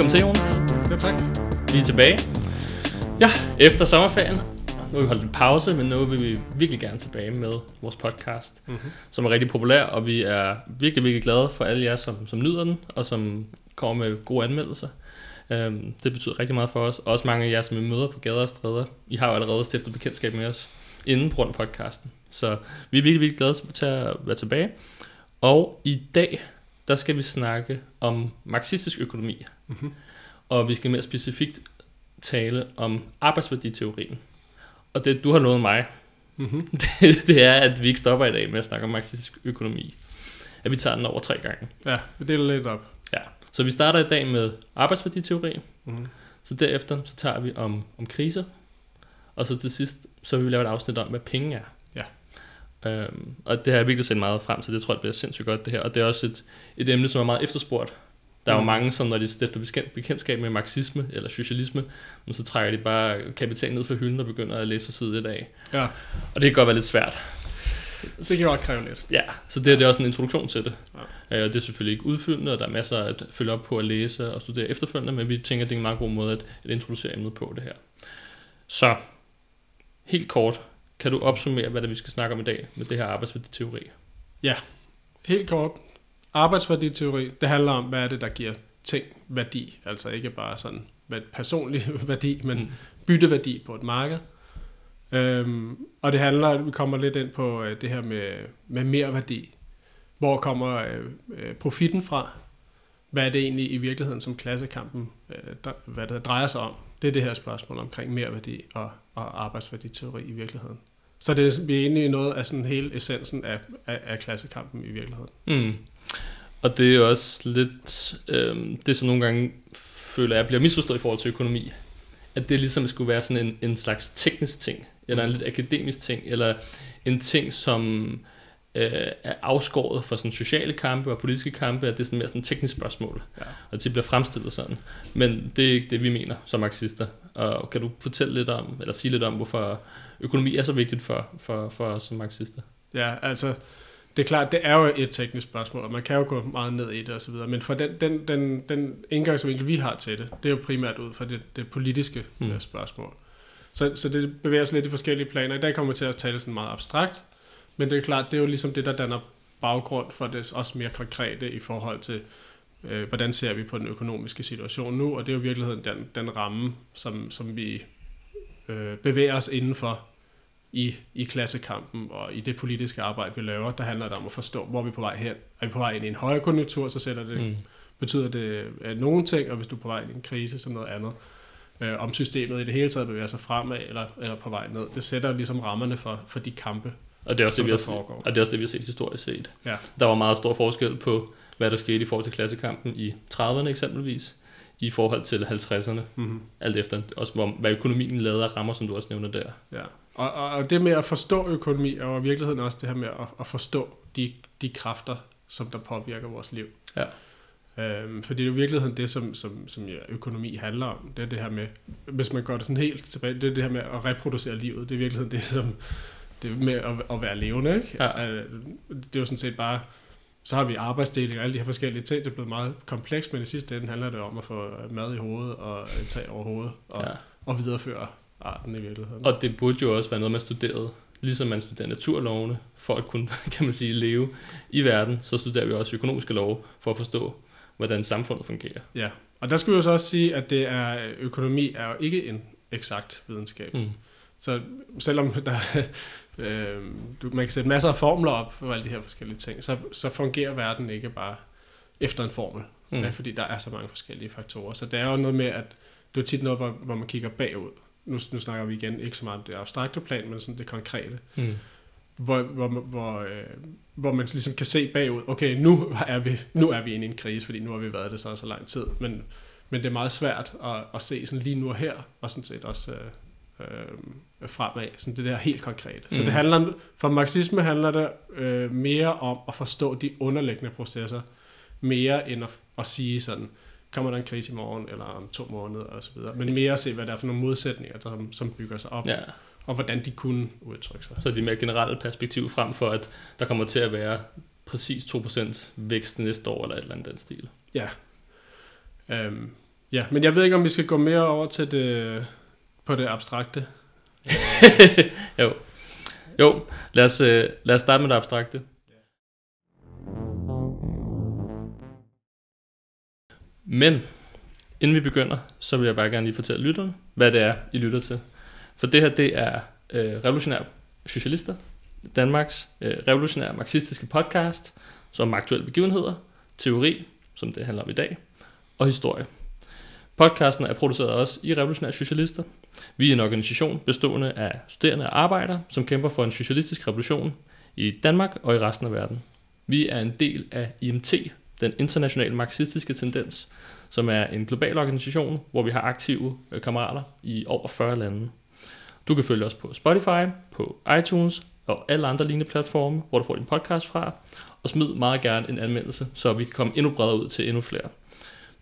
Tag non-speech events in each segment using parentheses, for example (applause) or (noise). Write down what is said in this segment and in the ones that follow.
Velkommen til, Jonas. Ja, tak. Vi er tilbage Ja, efter sommerferien. Nu har vi holdt en pause, men nu vil vi virkelig gerne tilbage med vores podcast, mm-hmm. som er rigtig populær, og vi er virkelig, virkelig glade for alle jer, som, som nyder den, og som kommer med gode anmeldelser. Um, det betyder rigtig meget for os. Også mange af jer, som vi møder på gader og stræder. I har jo allerede stiftet bekendtskab med os inden på grund af podcasten. Så vi er virkelig, virkelig glade til at være tilbage. Og i dag, der skal vi snakke om marxistisk økonomi. Mm-hmm. Og vi skal mere specifikt tale om arbejdsværditeorien. Og det, du har lovet mig, Mm-hmm. (laughs) det, det er, at vi ikke stopper i dag med at snakke om marxistisk økonomi. At vi tager den over tre gange. Ja, vi deler lidt op. Ja. Så vi starter i dag med arbejdsværditeori. Mm-hmm. Så derefter så tager vi om, om kriser. Og så til sidst, så vil vi lave et afsnit om, hvad penge er. Ja. Øhm, og det har jeg virkelig set meget frem til. Det tror jeg bliver sindssygt godt det her. Og det er også et, et emne, som er meget efterspurgt. Der er jo Mm. mange, som når de stifter bekendt- bekendtskab med marxisme eller socialisme, så trækker de bare kapital ned fra hylden og begynder at læse fra side 1 af. Ja, Og det kan godt være lidt svært. det kan godt kræve lidt. Ja, så det, det er også en introduktion til det. Ja. Ja. Og det er selvfølgelig ikke udfyldende, og der er masser at følge op på at læse og studere efterfølgende, men vi tænker, at det er en meget god måde at, at introducere emnet på det her. Så, helt kort, kan du opsummere, hvad det er, vi skal snakke om i dag med det her arbejdsværditeori? Helt kort. Arbejdsværditeori, det handler om, hvad er det, der giver ting værdi. Altså ikke bare sådan personlig (laughs) værdi, men Mm. bytteværdi på et marked. Øhm, og det handler, vi kommer lidt ind på øh, det her med, med mere værdi. Hvor kommer øh, øh, profitten fra? Hvad er det egentlig i virkeligheden, som klassekampen øh, der, hvad det drejer sig om? Det er det her spørgsmål omkring mere værdi og, og arbejdsværditeori i virkeligheden. Så det er, vi er i noget af sådan hele essensen af, af, af klassekampen i virkeligheden. Mm. Og det er også lidt øhm, det, som nogle gange føler jeg bliver misforstået i forhold til økonomi. At det ligesom skulle være sådan en, en slags teknisk ting, eller en lidt akademisk ting, eller en ting, som øh, er afskåret fra sådan sociale kampe og politiske kampe, at det er sådan mere sådan et teknisk spørgsmål. Ja. Og det bliver fremstillet sådan. Men det er ikke det, vi mener som marxister. Og kan du fortælle lidt om, eller sige lidt om, hvorfor økonomi er så vigtigt for, for, for os som marxister? Ja, altså, det er klart, det er jo et teknisk spørgsmål, og man kan jo gå meget ned i det osv., men for den, den, den, den indgangsvinkel, vi har til det, det er jo primært ud fra det, det politiske Mm. mm. spørgsmål. Så, så det bevæger sig lidt i forskellige planer. I dag kommer vi til at tale sådan meget abstrakt, men det er klart, det er jo ligesom det, der danner baggrund for det også mere konkrete i forhold til, øh, hvordan ser vi på den økonomiske situation nu, og det er jo i virkeligheden den, den ramme, som, som vi øh, bevæger os indenfor i, i klassekampen og i det politiske arbejde, vi laver, der handler det om at forstå, hvor vi er på vej hen. Er vi på vej ind i en højere konjunktur, så sætter det, mm. Betyder det øh, nogle ting, og hvis du er på vej ind i en krise, så noget andet. Øh, om systemet i det hele taget bevæger sig fremad eller, eller på vej ned. Det sætter ligesom rammerne for, for de kampe, Og det er også det, vi har, foregår. og det er også det, vi har set historisk set. Ja. Der var meget stor forskel på, hvad der skete i forhold til klassekampen i 30'erne eksempelvis, i forhold til 50'erne, Mm-hmm. alt efter også, hvor, hvad økonomien lavede af rammer, som du også nævner der. Ja. Og, og, og det med at forstå økonomi, jo i virkeligheden også det her med at, at forstå de, de kræfter, som der påvirker vores liv. Ja. Øhm, fordi det er jo i virkeligheden det, som, som, som ja, økonomi handler om. Det er det her med, hvis man går det sådan helt tilbage, det er det her med at reproducere livet. Det er i virkeligheden det, som det med at, at være levende. Ikke? Ja. Øh, Det er jo sådan set bare, så har vi arbejdsdeling og alle de her forskellige ting. Det er blevet meget komplekst, men i sidste ende handler det om at få mad i hovedet og tag over hovedet og, Ja. og videreføre arten i virkeligheden. Og det burde jo også være noget, man studerede. Ligesom man studerer naturlovene, for at kunne, (laughs) kan man sige, leve i verden, så studerer vi også økonomiske love, for at forstå, hvordan samfundet fungerer. Ja, og der skal vi jo så også sige, at det er, økonomi er jo ikke en eksakt videnskab. Mm. Så selvom der, (laughs) øh, du, man kan sætte masser af formler op for alle de her forskellige ting, så, så fungerer verden ikke bare efter en formel, Mm. ja, fordi der er så mange forskellige faktorer. Så det er jo noget med, at det er tit noget, hvor, hvor man kigger bagud. Nu, nu snakker vi igen ikke så meget om det abstrakte plan, men sådan det konkrete. Mm. hvor, hvor, hvor, øh, hvor man ligesom kan se bagud, okay, nu er vi, nu er vi inde i en krise, fordi nu har vi været det så så lang tid, men, men det er meget svært at, at se sådan lige nu og her, og sådan set også øh, øh, fremad, sådan det der helt konkrete. Så Mm. det handler, for marxisme handler det øh, mere om at forstå de underliggende processer, mere end at, at sige sådan, kommer der en krise i morgen, eller om to måneder, og så videre. Men mere at se, hvad der er for nogle modsætninger, der, som bygger sig op, Ja, og hvordan de kunne udtrykke sig. så det er mere generelle perspektiv frem for, at der kommer til at være præcis 2% vækst næste år, eller et eller andet den stil. Ja. Øhm, Ja, men jeg ved ikke, om vi skal gå mere over til det, på det abstrakte. (laughs) jo. Jo, lad os, øh, lad os starte med det abstrakte. Men inden vi begynder, så vil jeg bare gerne lige fortælle lytterne, hvad det er, I lytter til. For det her, det er øh, Revolutionær Socialister, Danmarks øh, revolutionære marxistiske podcast, som aktuelle begivenheder, teori, som det handler om i dag, og historie. Podcasten er produceret også i Revolutionære Socialister. Vi er en organisation bestående af studerende og arbejdere, som kæmper for en socialistisk revolution i Danmark og i resten af verden. Vi er en del af IMT, den internationale marxistiske tendens, som er en global organisation, hvor vi har aktive øh, kammerater i over 40 lande. Du kan følge os på Spotify, på iTunes og alle andre lignende platforme, hvor du får din podcast fra, og smid meget gerne en anmeldelse, så vi kan komme endnu bredere ud til endnu flere.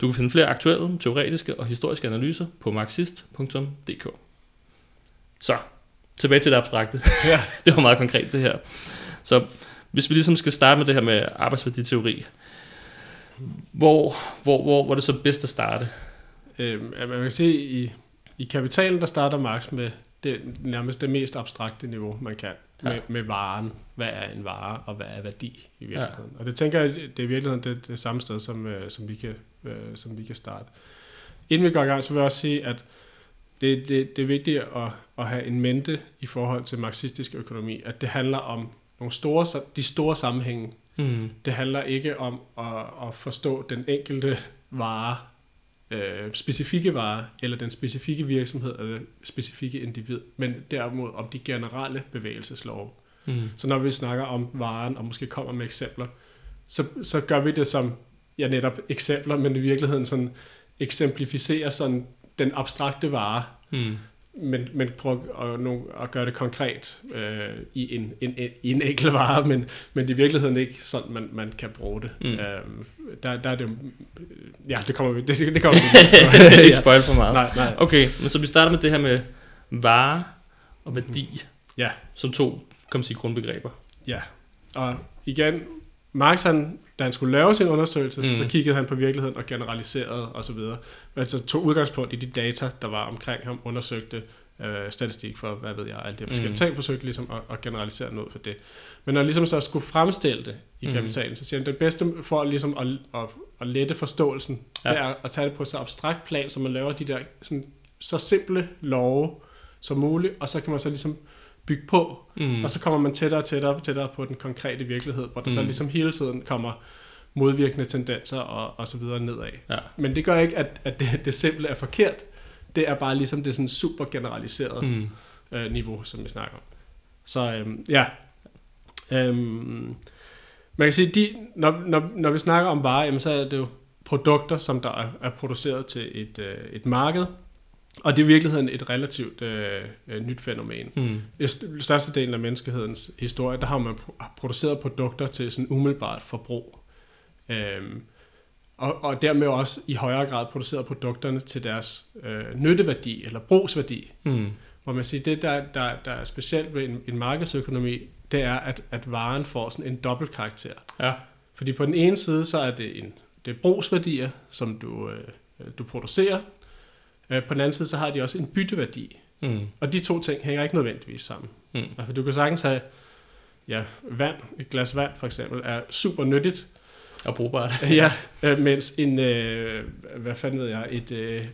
Du kan finde flere aktuelle, teoretiske og historiske analyser på marxist.dk. Så, tilbage til det abstrakte. Ja. (laughs) det var meget konkret det her. Så hvis vi ligesom skal starte med det her med arbejdsværditeori, hvor, hvor, hvor, hvor er det så bedst at starte? Øhm, man kan se, i, i kapitalen, der starter Marx med det nærmest det mest abstrakte niveau, man kan. Ja. Med, med varen. Hvad er en vare, og hvad er værdi i virkeligheden? Ja. Og det tænker jeg, det er i virkeligheden det, det samme sted, som, øh, som, vi kan, øh, som vi kan starte. Inden vi går i gang, så vil jeg også sige, at det, det, det er vigtigt at, at have en mente i forhold til marxistisk økonomi, at det handler om nogle store, de store sammenhænge. Hmm. Det handler ikke om at, at forstå den enkelte vare, øh, specifikke vare, eller den specifikke virksomhed, eller specifikke individ, men derimod om de generelle bevægelseslove. Hmm. Så når vi snakker om varen, og måske kommer med eksempler, så, så gør vi det som, ja netop eksempler, men i virkeligheden sådan eksemplificerer sådan den abstrakte vare, Hmm. men, men prøv at, nu, at gøre det konkret øh, i, en, en, en, i en enkelt vare, men, men det er i virkeligheden ikke sådan, man, man kan bruge det. Mm. Øhm, der, der er det ja, det kommer vi, (laughs) det, det kommer vi (laughs) ikke spoil for meget. Nej, nej. Okay, men så vi starter med det her med vare og værdi, Ja, som to, kan man sige, grundbegreber. ja. Og igen, Marx, han, da han skulle lave sin undersøgelse, Mm. mm. så kiggede han på virkeligheden og generaliserede osv. Altså tog udgangspunkt i de data, der var omkring ham, undersøgte øh, statistik for, hvad ved jeg, alle de forskellige Mm. mm. ting, forsøgte ligesom at, at generalisere noget for det. Men når ligesom så skulle fremstille det i Mm. kapitalen, så siger han, det bedste for ligesom at, at, at lette forståelsen, ja. det er at tage det på så abstrakt plan, så man laver de der sådan, så simple love som muligt, og så kan man så ligesom bygge på, Mm. og så kommer man tættere og tættere og tættere på den konkrete virkelighed, hvor der mm. så ligesom hele tiden kommer modvirkende tendenser og, og så videre nedad. Ja. Men det gør ikke, at, at det, det simple er forkert. Det er bare ligesom det sådan super generaliserede. Mm. øh, niveau, som vi snakker om. Så øhm, ja. Øhm, man kan sige, de, når, når, når vi snakker om varer, jamen, så er det jo produkter, som der er, er produceret til et, øh, et marked. Og det er i virkeligheden et relativt øh, øh, nyt fænomen. Mm. Størstedelen af menneskehedens historie, der har man pro- produceret produkter til sådan umiddelbart forbrug. Øhm, og, og dermed også i højere grad produceret produkterne til deres øh, nytteværdi eller brugsværdi. Mm. Hvor man siger, det der, der, der er specielt ved en, en markedsøkonomi, det er, at, at varen får sådan en dobbelt karakter. Ja. Fordi på den ene side, så er det en det er brugsværdier, som du, øh, du producerer. Øh, på den anden side, så har de også en bytteværdi. Mm. Og de to ting hænger ikke nødvendigvis sammen. Mm. Altså, du kan sagtens have ja, vand, et glas vand for eksempel, er super nyttigt, Og brugbart. (laughs) ja, øh, mens en, øh, hvad fanden ved jeg, et, øh,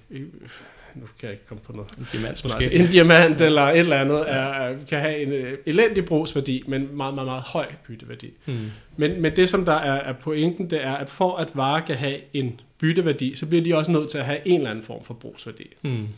nu kan jeg ikke komme på noget, En diamant måske. en diamant eller et eller andet, er, kan have en øh, elendig brugsværdi, men meget, meget, meget høj bytteværdi. Mm. Men, men det, som der er, er pointen, det er, at for at varer kan have en bytteværdi, så bliver de også nødt til at have en eller anden form for brugsværdi. Mm.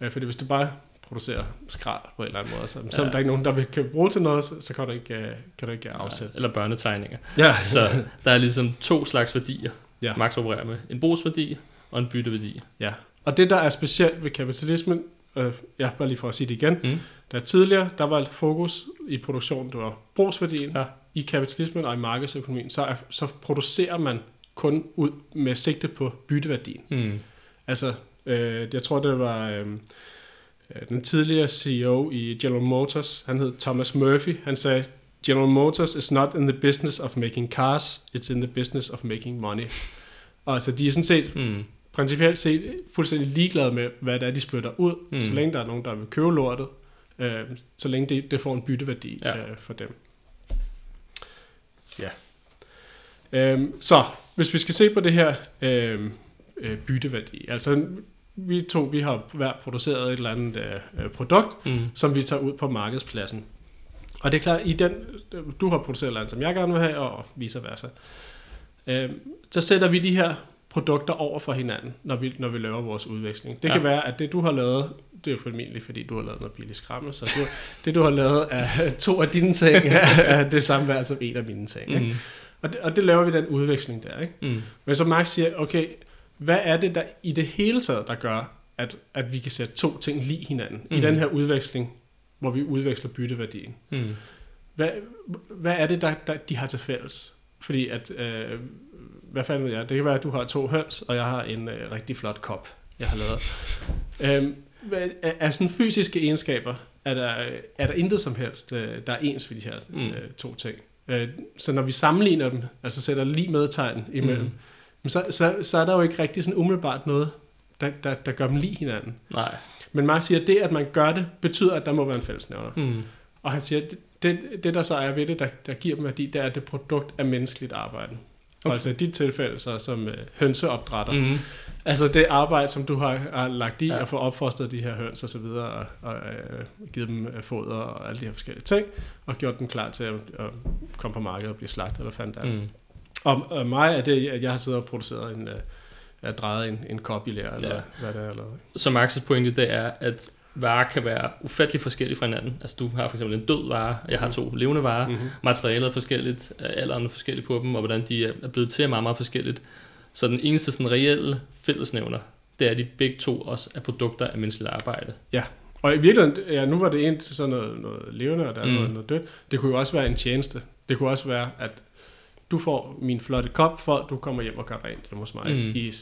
Øh, fordi hvis du bare producerer skrald på en eller anden måde, så, ja. Ja. selvom der er ikke nogen, der vil, kan bruge til noget, så, så kan du ikke, øh, kan du ikke afsætte. Eller børnetegninger. Ja, Så der er ligesom to slags værdier, Ja. Max opererer med. En brugsværdi og en bytteværdi. ja. Og det, der er specielt ved kapitalismen, øh, ja, bare lige for at sige det igen, Mm. der tidligere, der var et fokus i produktionen, det var brugsværdien. Ja. I kapitalismen og i markedsøkonomien, så, er, så producerer man kun ud med sigte på bytteværdien. Mm. Altså, øh, jeg tror, det var øh, øh, den tidligere CEO i General Motors, han hed Thomas Murphy, han sagde, General Motors is not in the business of making cars, it's in the business of making money. Og altså, de er sådan set Mm. Principielt set fuldstændig ligeglade med, hvad det er, de spytter ud, Mm. så længe der er nogen, der vil købe lortet, øh, så længe det, det får en bytteværdi Ja. øh, for dem. Ja. Øhm, så, hvis vi skal se på det her øh, øh, bytteværdi, altså vi to, vi har hver produceret et eller andet øh, produkt, Mm. som vi tager ud på markedspladsen. Og det er klart, i den, du har produceret et eller andet, som jeg gerne vil have, og vice versa. Øh, så sætter vi de her produkter over for hinanden, når vi, når vi laver vores udveksling. Det Ja. kan være, at det du har lavet, det er jo formentlig, fordi du har lavet noget billig skrammel, så du, det du har lavet er (laughs) to af dine ting, er, (laughs) er det samme værd som en af mine ting. Ikke? Mm. Og, det, og det laver vi den udveksling der. Ikke? Mm. Men så Max siger, okay, hvad er det der i det hele taget, der gør, at, at vi kan sætte to ting lige hinanden mm. i den her udveksling, hvor vi udveksler bytteværdien? Mm. Hvad, hvad er det, der, der de har til fælles? Fordi at, øh, hvad fanden ved jeg, det kan være, at du har to høns, og jeg har en øh, rigtig flot kop, jeg har lavet. øhm, er, er sådan fysiske egenskaber, er der, er der intet som helst, øh, der er ens ved de her Mm. øh, to ting. Øh, så når vi sammenligner dem, altså sætter lige medtegn imellem, Mm. så, så, så er der jo ikke rigtig sådan umiddelbart noget, der, der, der gør dem lige hinanden. Nej. Men Mark siger, at det, at man gør det, betyder, at der må være en fællesnævner. Mm. Og han siger, at det, det, det der så er ved det, der, der giver dem værdi, det er, at det produkt er menneskeligt arbejde. Okay. Altså i dit tilfælde, så som øh, hønseopdrætter. Mm. Mm. Altså det arbejde, som du har, har lagt i Ja. at få opfostret de her høns og så videre, og, og øh, givet dem øh, foder og alle de her forskellige ting, og gjort dem klar til at, at komme på markedet og blive slagtet, eller fandt der. Mm. Og, og mig er det, at jeg har siddet og produceret en, øh, drejet en, en kop i lær, eller ja. hvad det er. Eller, Så Max's pointe, det er, at varer kan være ufattelig forskellige fra hinanden. Altså du har for eksempel en død vare, jeg har to levende varer. mm-hmm. Materialet er forskelligt, øh, alderen er forskellig på dem, og hvordan de er blevet til er meget, meget forskelligt. Så den eneste sådan reelle fællesnævner, det er, at de begge to også er produkter af menneskeligt arbejde. Og i virkeligheden, ja, nu var det egentlig sådan noget, noget levende, og der er mm. noget, noget dødt. Det kunne jo også være en tjeneste. Det kunne også være, at du får min flotte kop, for at du kommer hjem og gør rent hos mig Mm. mm. i øh,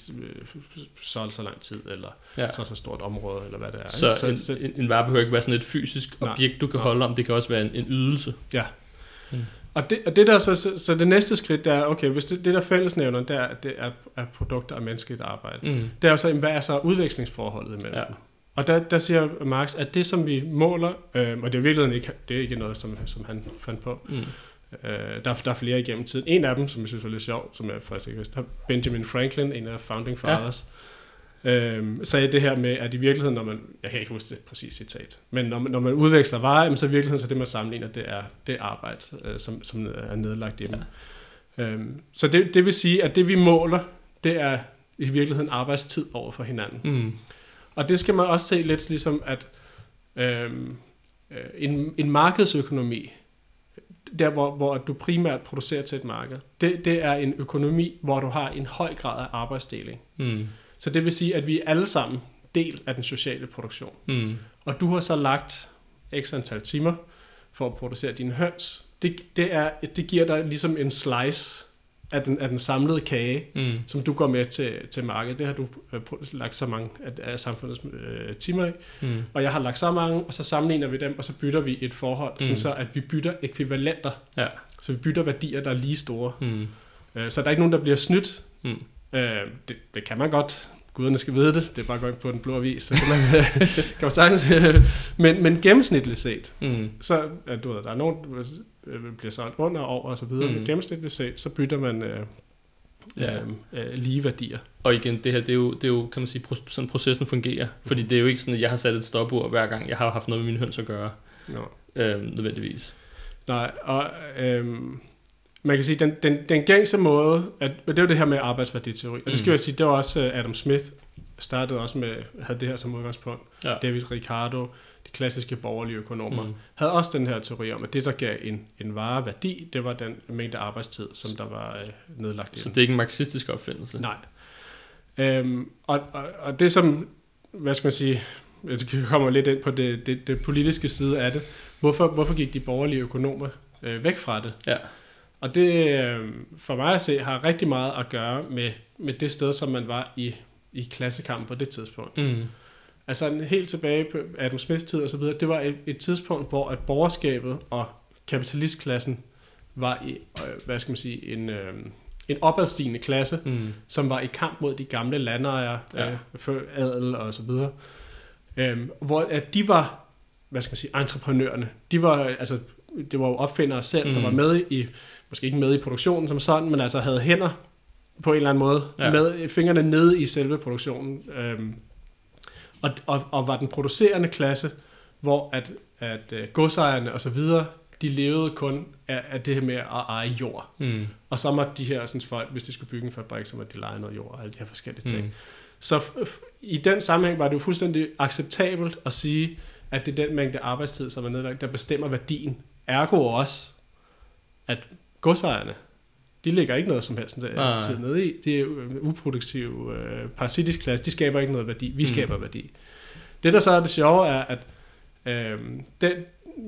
så så lang tid, eller Ja. ja. så så stort område, eller hvad det er. Så, ikke? så en, så, en, en vare behøver ikke være sådan et fysisk Nej. objekt, du kan Nej. holde om. Det kan også være en, en ydelse. og, det, og det der så, så, så det næste skridt, det er, okay, hvis det, det der fællesnævner, det er, det er, er produkter af menneskeligt arbejde. Mm. Det er jo så, jamen, hvad er så udvekslingsforholdet imellem Ja. ja. Og der, der siger Marx, at det som vi måler, øh, og det er i virkeligheden ikke, det er ikke noget, som, som han fandt på, Mm. Øh, der, der er flere igennem tiden. En af dem, som jeg synes var lidt sjov, som jeg faktisk ikke vidste, Benjamin Franklin, en af Founding. Fathers, ja. øhm, sagde det her med, at i virkeligheden, når man, jeg kan ikke huske det præcis citat, men når man, når man udveksler varer, jamen, så i virkeligheden, så det man sammenligner, det er det arbejde, øh, som, som er nedlagt i dem. Ja. Øhm, så det, det vil sige, at det vi måler, det er i virkeligheden arbejdstid over for hinanden. Mm. Og det skal man også se lidt ligesom, at øhm, øh, en, en markedsøkonomi, der hvor, hvor du primært producerer til et marked, det, det er en økonomi, hvor du har en høj grad af arbejdsdeling. Mm. Så det vil sige, at vi er alle sammen del af den sociale produktion. Mm. Og du har så lagt x antal timer for at producere dine høns. Det, det, er, det giver dig ligesom en slice af den, af den samlede kage, Mm. som du går med til, til markedet. Det har du øh, lagt så mange af, af samfundets øh, timer i. Mm. Og jeg har lagt så mange, og så sammenligner vi dem, og så bytter vi et forhold, Mm. sådan så at vi bytter ekvivalenter. Ja. Så vi bytter værdier, der er lige store. Mm. Øh, Så der er ikke nogen, der bliver snydt. Mm. Øh, Det, det kan man godt. Guderne skal vide det. Det er bare at gå ind på den blå avis. Så kan man, (laughs) kan man sagtens, men, men gennemsnitligt set, Mm. så ja, du ved, der er nogen, øh, bliver solgt under og over og så videre. Mm. Mm. Men gennemsnitligt set, så bytter man øh, Ja. øh, øh, lige værdier. Og igen, det her, det er jo, det er jo kan man sige, sådan processen fungerer. Fordi det er jo ikke sådan, at jeg har sat et stopur hver gang, jeg har haft noget med mine høns at gøre, Nå. øhm, nødvendigvis. Nej, og øhm, man kan sige, den, den, den gængse måde, at, det er jo det her med arbejdsværditeori, og det skal Mm. jeg sige, det var også øh, Adam Smith, startede også med, havde det her som udgangspunkt. Ja. David Ricardo, klassiske borgerlige økonomer, Mm. havde også den her teori om, at det, der gav en, en vare værdi, det var den mængde arbejdstid, som der var øh, nedlagt i Så det er ikke en marxistisk opfindelse. Nej. Øhm, og, og, og det som, hvad skal man sige, det kommer lidt ind på det, det, det politiske side af det. Hvorfor, hvorfor gik de borgerlige økonomer øh, væk fra det? Ja. Og det, øh, for mig at se, har rigtig meget at gøre med, med det sted, som man var i, i klassekampen på det tidspunkt. Mm. Altså helt tilbage på Adam Smiths tid og så videre, det var et, et tidspunkt, hvor at borgerskabet og kapitalistklassen var i, øh, hvad skal man sige, en, øh, en opadstigende klasse, Mm. som var i kamp mod de gamle landejere, Ja. øh, før adel og så videre. Øhm, hvor at de var, hvad skal man sige, entreprenørerne. De var, altså, det var jo opfindere selv, mm. der Mm. var med i, måske ikke med i produktionen som sådan, men altså havde hænder på en eller anden måde, ja. med fingrene nede i selve produktionen. Øhm, og, og, og var den producerende klasse, hvor at, at uh, godsejerne og så videre, de levede kun af, af det her med at eje jord. Mm. Og så måtte de her sådan, folk, hvis de skulle bygge en fabrik, så måtte de lege noget jord og alle de her forskellige ting. Mm. Så i den sammenhæng var det jo fuldstændig acceptabelt at sige, at det er den mængde arbejdstid, som er nedlagt, der bestemmer værdien. Ergo også, at godsejerne, de lægger ikke noget som helst der, tid nede i. Det er jo en uproduktiv, øh, parasitisk klasse. De skaber ikke noget værdi. Vi Mm. skaber værdi. Det, der så er det sjove, er, at øh, den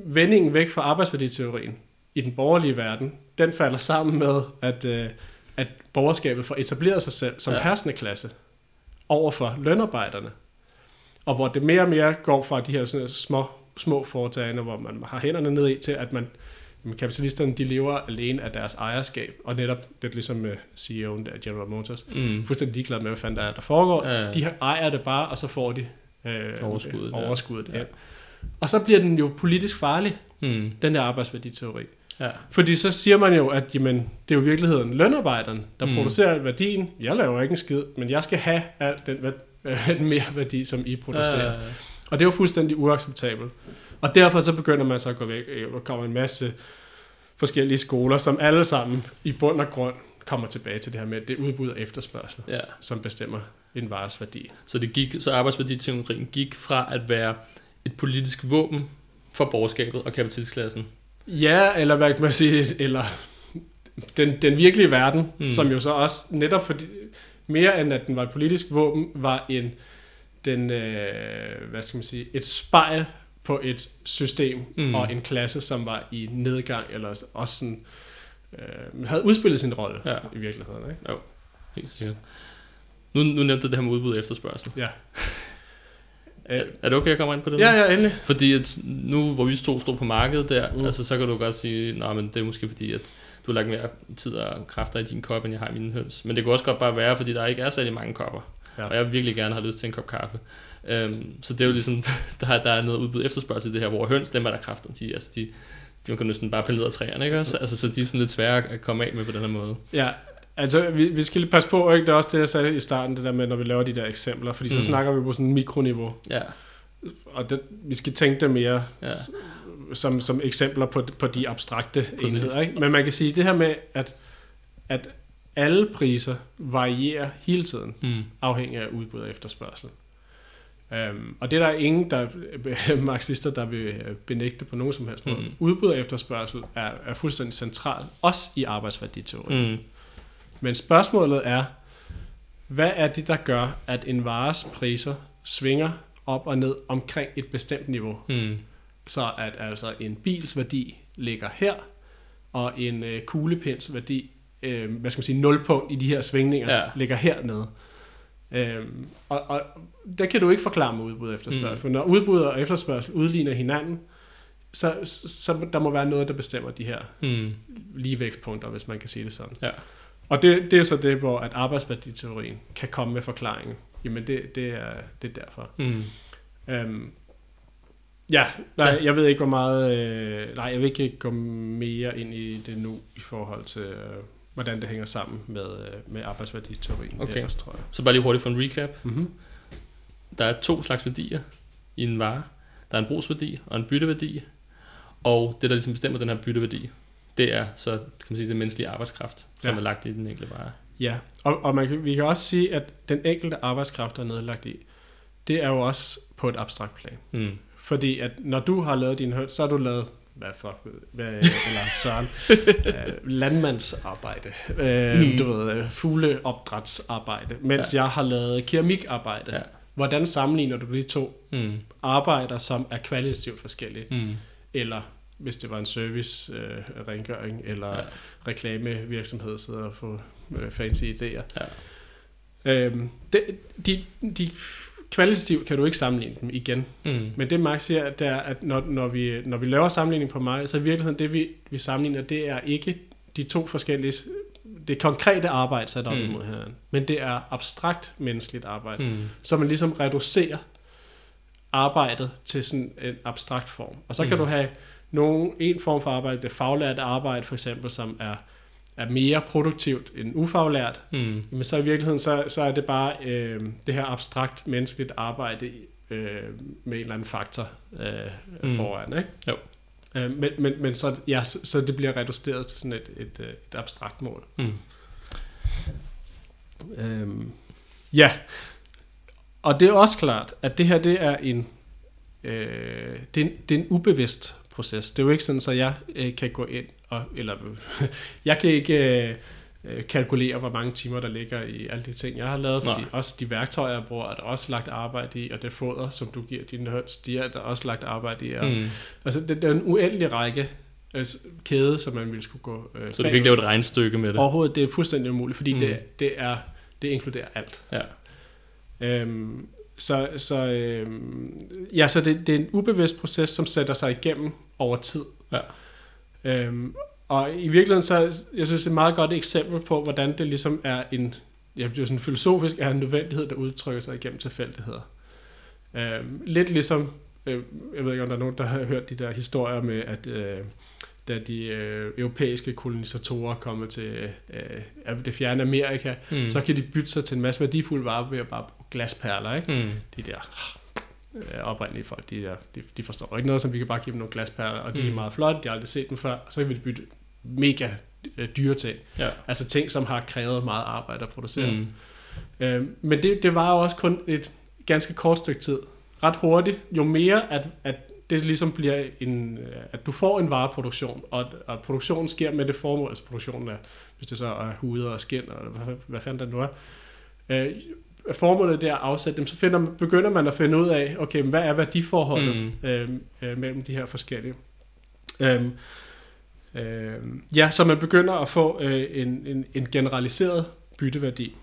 vendingen væk fra arbejdsværditeorien i den borgerlige verden, den falder sammen med, at, øh, at borgerskabet får etableret sig selv som ja. herskende klasse over for lønarbejderne. Og hvor det mere og mere går fra de her sådan, små, små foretagende, hvor man har hænderne ned i, til at man, kapitalisterne de lever alene af deres ejerskab. Og netop, det er ligesom med CEO'en der, General Motors, Mm. fuldstændig ligeglad med, hvad fanden der er, der foregår. Ja, ja. De ejer det bare, og så får de øh, Overskuddet, ja. overskuddet Ja. ja. Og så bliver den jo politisk farlig, Mm. den der arbejdsværditeori. Ja. Fordi så siger man jo, at jamen, det er jo i virkeligheden lønarbejderen, der Mm. producerer værdien. Jeg laver ikke en skid, men jeg skal have alt den, væ- (laughs) øh, den mere værdi, som I producerer. Ja. Og det er jo fuldstændig uacceptabelt. Og derfor så begynder man så at gå væk, øh, og kommer en masse forskellige skoler, som alle sammen i bund og grund kommer tilbage til det her med, at det er udbud og efterspørgsel, ja. som bestemmer en vares værdi. Så, det gik, så arbejdsværditeorien gik fra at være et politisk våben for borgerskabet og kapitalistklassen. Ja, eller hvad kan man sige, eller den, den virkelige verden, Mm. mm. som jo så også netop fordi, mere end at den var et politisk våben, var en, den, øh, hvad skal man sige, et spejl på et system Mm. og en klasse, som var i nedgang, eller også sådan, øh, havde udspillet sin rolle Ja. i virkeligheden. Ikke? Helt sikkert. Nu, nu nævnte du det her med udbud og efterspørgsel. Ja. (laughs) Er, er det okay, at jeg kommer ind på det? ja, ja, endelig. Fordi at nu, hvor vi to stod på markedet der, mm. Altså, så kan du godt sige, nej, men det er måske fordi, at du har lagt mere tid og kræfter i din kop, end jeg har i mine høns. Men det kunne også godt bare være, fordi der ikke er særlig mange kopper. Ja. Og jeg virkelig gerne har lyst til en kop kaffe. Um, så det er jo ligesom, (laughs) der, er- der er noget udbud efterspørgsel i det her, hvor høns, dem er der kræfter. De, altså, de, de man kan næsten bare pille ned af træerne, ikke også? Altså, så de er sådan lidt svære at komme af med på den her måde. Ja, altså vi, vi skal lige passe på, ikke? det er også det, jeg sagde i starten, det der med, når vi laver de der eksempler, fordi så Mm. snakker vi på sådan en mikroniveau. Ja, og det, vi skal tænke det mere ja, som, som eksempler på, på de abstrakte Præcis. enheder. Ikke? Men man kan sige det her med, at, at alle priser varierer hele tiden, mm, afhængig af udbud og efterspørgsel. Um, og det er der ingen der, (laughs) marxister, der vil øh, benægte på nogen som helst måde. Mm. Udbud og efterspørgsel er, er fuldstændig centralt, også i arbejdsværditeorien. mm, Men spørgsmålet er, hvad er det, der gør, at en vares priser svinger op og ned omkring et bestemt niveau? mm, Så at altså en bils værdi ligger her, og en øh, kuglepins værdi, øh, hvad skal man sige, nulpunkt i de her svingninger, Ja. ligger hernede. Øhm, og, og der kan du ikke forklare med udbud og efterspørgsel. Mm. For når udbud og efterspørgsel udligner hinanden, så, så der må være noget, der bestemmer de her mm, ligevægtspunkter, hvis man kan sige det sådan. ja, Og det, det er så det, hvor at arbejdsværditeorien kan komme med forklaringen. Jamen det, det, er, det er derfor. mm, Øhm, ja, nej, ja, jeg ved ikke, hvor meget... Øh, nej, jeg vil ikke gå mere ind i det nu, i forhold til, øh, hvordan det hænger sammen med, øh, med arbejdsværditeorien. Okay. Ellers, tror jeg. Så bare lige hurtigt for en recap. Mm-hmm. Der er to slags værdier i en vare. Der er en brugsværdi og en bytteværdi. Og det, der ligesom bestemmer den her bytteværdi, det er så kan man sige, det menneskelige arbejdskraft, som Ja. er lagt i den enkelte vare. Ja, og, og man kan, vi kan også sige, at den enkelte arbejdskraft, der er nedlagt i, det er jo også på et abstrakt plan. Mm. Fordi at når du har lavet din høns, så har du lavet, hvad fuck, hvad, eller Søren, (laughs) øh, landmandsarbejde, øh, Mm. du ved, øh, fugleopdrætsarbejde, mens Ja. jeg har lavet keramikarbejde. Ja. Hvordan sammenligner du de to Mm. arbejder, som er kvalitativt forskellige? Mm. Eller hvis det var en service, øh, rengøring eller Ja. ja. reklamevirksomhed, sidder og få øh, fancy idéer. Ja. Øhm, de, de, de kvalitativt kan du ikke sammenligne dem igen. Mm. Men det Max siger, det er, at når, når, vi, når vi laver sammenligning på mig, så i virkeligheden det, vi, vi sammenligner, det er ikke de to forskellige det konkrete arbejde sat op Mm. imod hinanden, men det er abstrakt menneskeligt arbejde, mm. Så man ligesom reducerer arbejdet til sådan en abstrakt form. Og så kan Mm. du have nogen, en form for arbejde, det faglært arbejde for eksempel, som er, er mere produktivt end ufaglært, Mm. men så i virkeligheden, så, så er det bare øh, det her abstrakt menneskeligt arbejde øh, med en eller anden faktor øh, Mm. foran, ikke? Jo. Øh, men, men, men så, ja, så, så det bliver reduceret til sådan et, et, øh, et abstrakt mål. Mm. Øhm, ja, og det er også klart, at det her det er en, øh, det, er en det er en ubevidst proces. Det er jo ikke sådan, så jeg øh, kan gå ind og, eller (laughs) jeg kan ikke øh, øh, kalkulere, hvor mange timer der ligger i alle de ting, jeg har lavet, fordi Nej. også de værktøjer, jeg bruger, er der også lagt arbejde i, og det foder, som du giver dine høns, de er der også lagt arbejde i. Og, Mm. Altså, det, det er en uendelig række øh, kæde, som man ville skulle gå øh, Så du kan ikke lave et regnstykke med det? Overhovedet, det er fuldstændig umuligt, fordi Mm. det, det, er, det inkluderer alt. Ja. Øhm, så så, øhm, ja, så det, det er en ubevidst proces, som sætter sig igennem over tid. Ja. Øhm, og i virkeligheden, så jeg synes, det er et meget godt eksempel på, hvordan det ligesom er en, ja, det er sådan filosofisk, er en nødvendighed, der udtrykker sig igennem tilfældigheder. Øhm, lidt ligesom, øh, jeg ved ikke, om der er nogen, der har hørt de der historier med, at øh, da de øh, europæiske kolonisatorer kommer til øh, det fjerne Amerika, Mm. så kan de bytte sig til en masse værdifulde varer ved at bare bruge glasperler, ikke? Mm. De der øh, oprindelige folk, de, der, de, de forstår jo ikke noget, som vi kan bare give dem nogle glasperler, og de mm. Er meget flotte, de har aldrig set dem før, og så kan vi bytte mega øh, dyre ting. Ja. Altså ting, som har krævet meget arbejde at producere. Mm. Mm. Øh, men det, det var jo også kun et ganske kort stykke tid. Ret hurtigt, jo mere at, at det ligesom bliver en, øh, at du får en vareproduktion, og, og produktionen sker med det formål, altså produktionen er, hvis det så er huder og skin, og hvad, hvad fanden det nu er, øh, formålet det er at afsætte dem, så finder, begynder man at finde ud af, okay, hvad er værdiforholdet Mm. mm. øh, mellem de her forskellige. Øhm, øh, ja, så man begynder at få øh, en, en, en generaliseret bytteværdi.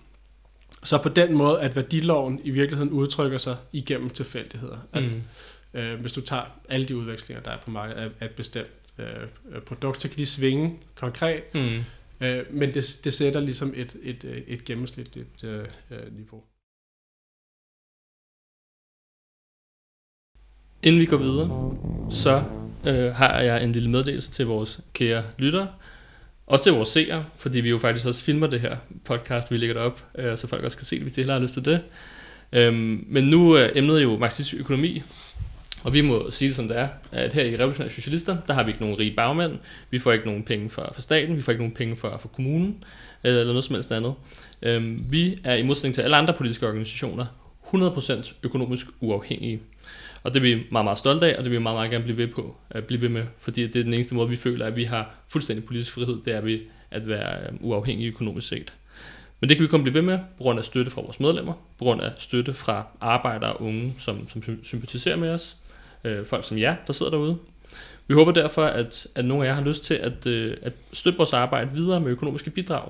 Så på den måde, at værdiloven i virkeligheden udtrykker sig igennem tilfældigheder. At, Mm. øh, hvis du tager alle de udvekslinger, der er på markedet af, af et bestemt øh, øh, produkt, så kan de svinge konkret, Mm. øh, men det, det sætter ligesom et, et, øh, et gennemsnitligt øh, niveau. Inden vi går videre, så øh, har jeg en lille meddelelse til vores kære lyttere. Også til vores seere, fordi vi jo faktisk også filmer det her podcast, vi lægger det op, øh, så folk også kan se det, hvis de hellere har lyst til det. Øhm, men nu er emnet jo marxistisk økonomi, og vi må sige det som det er, at her i Revolutionære Socialister, der har vi ikke nogen rige bagmænd, vi får ikke nogen penge fra, fra staten, vi får ikke nogen penge fra, fra kommunen, eller, eller noget som helst andet. Øhm, vi er i modsætning til alle andre politiske organisationer 100% økonomisk uafhængige. Og det er vi meget, meget stolte af, og det vil vi meget, meget gerne blive ved på at blive ved med, fordi det er den eneste måde, vi føler, at vi har fuldstændig politisk frihed, det er vi at være øh, uafhængige økonomisk set. Men det kan vi kun blive ved med, på grund af støtte fra vores medlemmer, på grund af støtte fra arbejdere og unge, som, som sympatiserer med os, øh, folk som jer, der sidder derude. Vi håber derfor, at, at nogle af jer har lyst til at, øh, at støtte vores arbejde videre med økonomiske bidrag.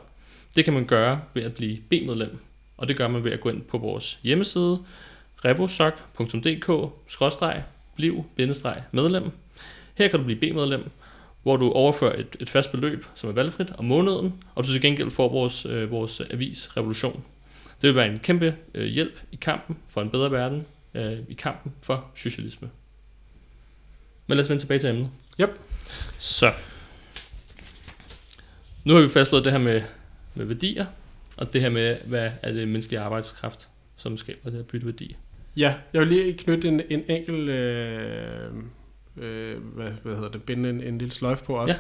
Det kan man gøre ved at blive B-medlem, og det gør man ved at gå ind på vores hjemmeside, revosok.dk-bliv-medlem. Her kan du blive B-medlem, hvor du overfører et, et fast beløb, som er valgfrit om måneden, og du til gengæld får vores, øh, vores avis Revolution. Det vil være en kæmpe øh, hjælp i kampen for en bedre verden, øh, i kampen for socialisme. Men lad os vende tilbage til emnet. Yep. Så. Nu har vi fastslået det her med, med værdier, og det her med, hvad er det menneskelige arbejdskraft, som skaber det her bytteværdi. Ja, jeg vil lige knytte en, en enkelt, øh, øh, hvad, hvad hedder det, binde en, en lille sløjf på også.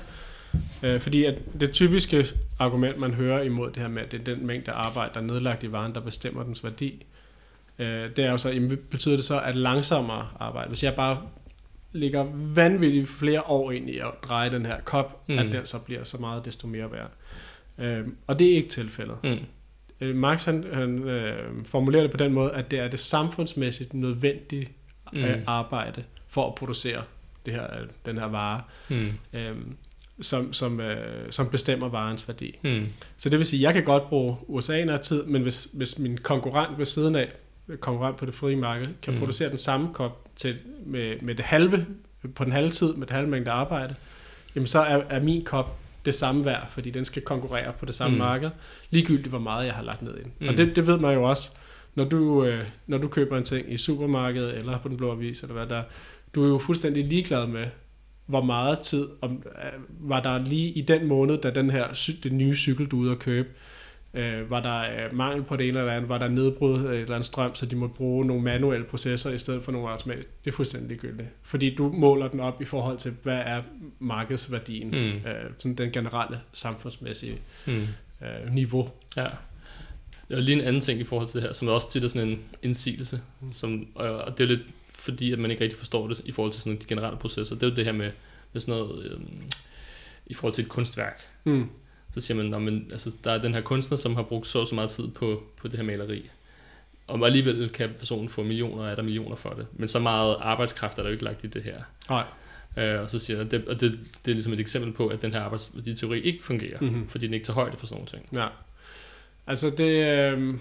Ja. Øh, fordi at det typiske argument, man hører imod det her med, at det er den mængde arbejde, der er nedlagt i varen, der bestemmer dens værdi, øh, det er jo så, jamen, betyder det så, at langsommere arbejde, hvis jeg bare ligger vanvittigt flere år ind i at dreje den her kop, mm. At den så bliver så meget desto mere værd. Øh, og det er ikke tilfældet. Mm. Øh, Marx han, han øh, formulerer det på den måde, at det er det samfundsmæssigt nødvendige mm. arbejde for at producere det her, øh, den her vare, Mm. øh, som, som, øh, som bestemmer varens værdi. Mm. Så det vil sige, at jeg kan godt bruge USA af tid, men hvis, hvis min konkurrent ved siden af, konkurrent på det frie marked, kan mm. producere den samme kop til, med, med det halve, på den halve tid, med det halve mængde arbejde, jamen så er, er min kop det samme værd, fordi den skal konkurrere på det samme Mm. marked, ligegyldigt hvor meget jeg har lagt ned i den. Mm. Og det, det ved man jo også, når du, øh, når du køber en ting i supermarkedet eller på den blå avis, eller hvad der, du er jo fuldstændig ligeglad med, hvor meget tid om, øh, var der lige i den måned, da den her den nye cykel, du er ude at købe, øh, var der øh, mangel på det ene eller andet, var der nedbrud et eller andet strøm, så de måtte bruge nogle manuelle processer i stedet for nogle automatiske. Det er fuldstændig ligegyldigt. Fordi du måler den op i forhold til, hvad er markedsværdien, Mm. øh, sådan den generelle samfundsmæssige Mm. øh, niveau. Ja. Og lige en anden ting i forhold til det her, som også tit er sådan en indsigelse, som, og det er lidt fordi, at man ikke rigtig forstår det i forhold til sådan de generelle processer. Det er jo det her med, med sådan noget, øhm, i forhold til et kunstværk. Mm. Så siger man, "Nå, men, altså, der er den her kunstner, som har brugt så og så meget tid på, på det her maleri. Og alligevel kan personen få millioner, er der millioner for det. Men så meget arbejdskraft er der jo ikke lagt i det her. Nej. Øh, og så siger jeg, det, og det, det er ligesom et eksempel på, at den her arbejdsværditeori ikke fungerer, mm. Mhm. fordi den ikke tager højde for sådan nogle ting. Ja. Altså det, øh,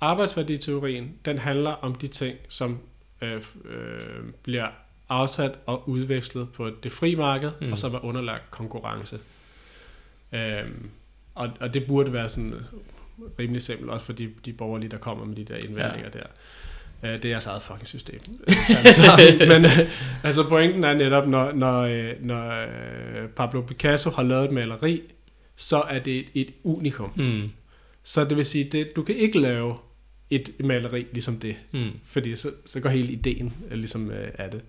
arbejdsværditeorien, den handler om de ting, som øh, øh, bliver afsat og udvekslet på det frie marked, mm. og som er underlagt konkurrence. Øh, og, og det burde være sådan rimelig simpelt, også for de, de borgerlige, der kommer med de der indvendinger ja. der. Øh, Det er jeres eget fucking system. (laughs) (laughs) Men øh, altså pointen er netop, når, når, øh, når øh, Pablo Picasso har lavet et maleri, så er det et, et unikum. Mm. Så det vil sige, det, du kan ikke lave et maleri ligesom det, Mm. fordi så, så går hele ideen øh, ligesom øh, af det.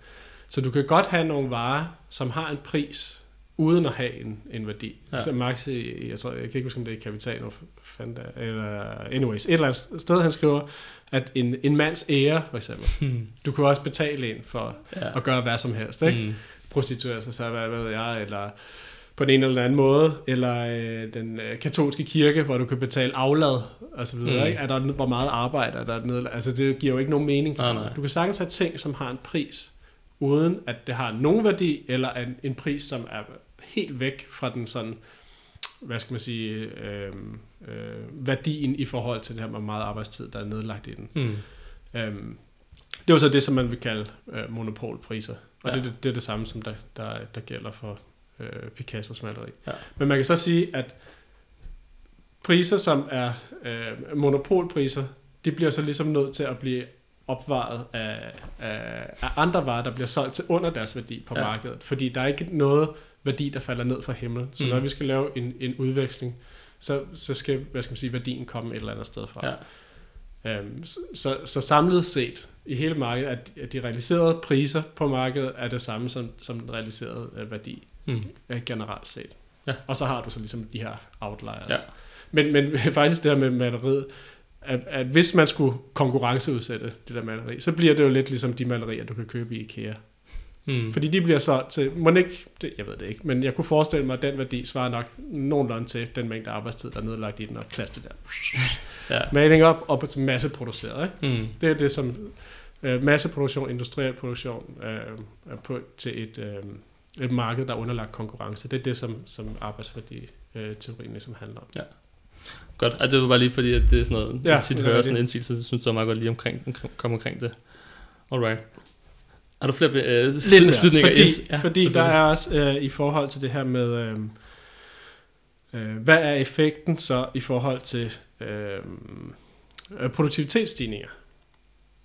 Så du kan godt have nogle varer, som har en pris, uden at have en, en værdi. Ja. Ja. Så Marx, i- jeg, tror, jeg kan ikke huske, om det er Kapital, fandt jeg, eller anyways, et eller andet sted, han skriver, at en, en mands ære, for eksempel, Mm. du kan også betale en for Ja. at gøre hvad som helst, ikke? Mm. prostituere sig, så hvad, hvad ved jeg, eller på den ene eller anden måde, eller øh, den øh, katolske kirke, hvor du kan betale aflad, og så videre, Mm. ikke? Er der, hvor meget arbejde er der nede? Altså, det giver jo ikke nogen mening. Nej, nej. Du kan sagtens have ting, som har en pris, uden at det har nogen værdi, eller en, en pris, som er helt væk fra den sådan, hvad skal man sige, øh, øh, værdien i forhold til det her, hvor meget arbejdstid, der er nedlagt i den. Mm. Øhm, det er jo så det, som man vil kalde øh, monopolpriser. Og Ja. det, det, det er det samme, som der, der, der gælder for øh, Picassos maleri. Ja. Men man kan så sige, at priser, som er øh, monopolpriser, de bliver så ligesom nødt til at blive opvejet af, af, af andre varer, der bliver solgt til under deres værdi på ja. markedet. Fordi der er ikke noget værdi, der falder ned fra himlen. Så Mm. når vi skal lave en, en udveksling, så, så skal hvad skal man sige, værdien komme et eller andet sted fra. Ja. Øhm, så, så, så samlet set i hele markedet, at, at de realiserede priser på markedet er det samme som, som den realiserede øh, værdi Mm. øh, generelt set. Ja. Og så har du så ligesom de her outliers. Ja. Men, men (laughs) faktisk det her med maleriet, at, at hvis man skulle konkurrenceudsætte det der maleri, så bliver det jo lidt ligesom de malerier, du kan købe i IKEA. Mm. Fordi de bliver solgt til, må ikke, det, jeg ved det ikke, men jeg kunne forestille mig, at den værdi svarer nok nogenlunde til den mængde arbejdstid, der er nedlagt i den, og klasse det der (laughs) Ja. maling op, op til masseproduceret. Ikke? Mm. Det er det, som øh, masseproduktion, industriel produktion øh, er på, til et, øh, et marked, der er underlagt konkurrence. Det er det, som, som arbejdsværdi øh, ligesom handler om. Godt, og det var bare lige fordi, at det er sådan noget, ja, Ja, jeg tit er hører sådan en indsigelse, så synes jeg meget godt lige omkring, komme omkring det. Alright. Har du flere øh, Lidt slutninger? fordi, Yes. ja, fordi der er også øh, i forhold til det her med, øh, øh, hvad er effekten så i forhold til øh, produktivitetsstigninger?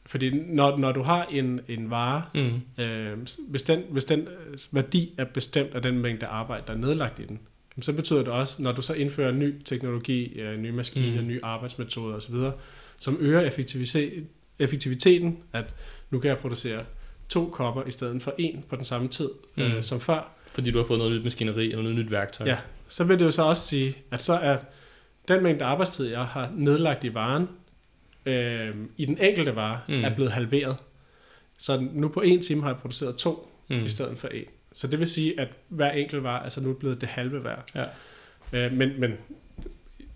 Fordi når, når du har en, en vare, Mm. Øh, hvis, den, hvis den øh, værdi er bestemt af den mængde arbejde, der er nedlagt i den, så betyder det også, når du så indfører ny teknologi, øh, nye maskiner, mm. nye arbejdsmetoder osv., som øger effektivitet, effektiviteten, at nu kan jeg producere to kopper i stedet for en på den samme tid mm. Mm. øh, som før, Fordi du har fået noget nyt maskineri eller noget nyt værktøj. Ja. så vil det jo så også sige, at så er den mængde arbejdstid, jeg har nedlagt i varen, øh, i den enkelte vare, Mm. er blevet halveret. Så nu på en time har jeg produceret to, Mm. i stedet for en. Så det vil sige, at hver enkelt var altså nu blevet det halve værd. Ja. Øh, men, men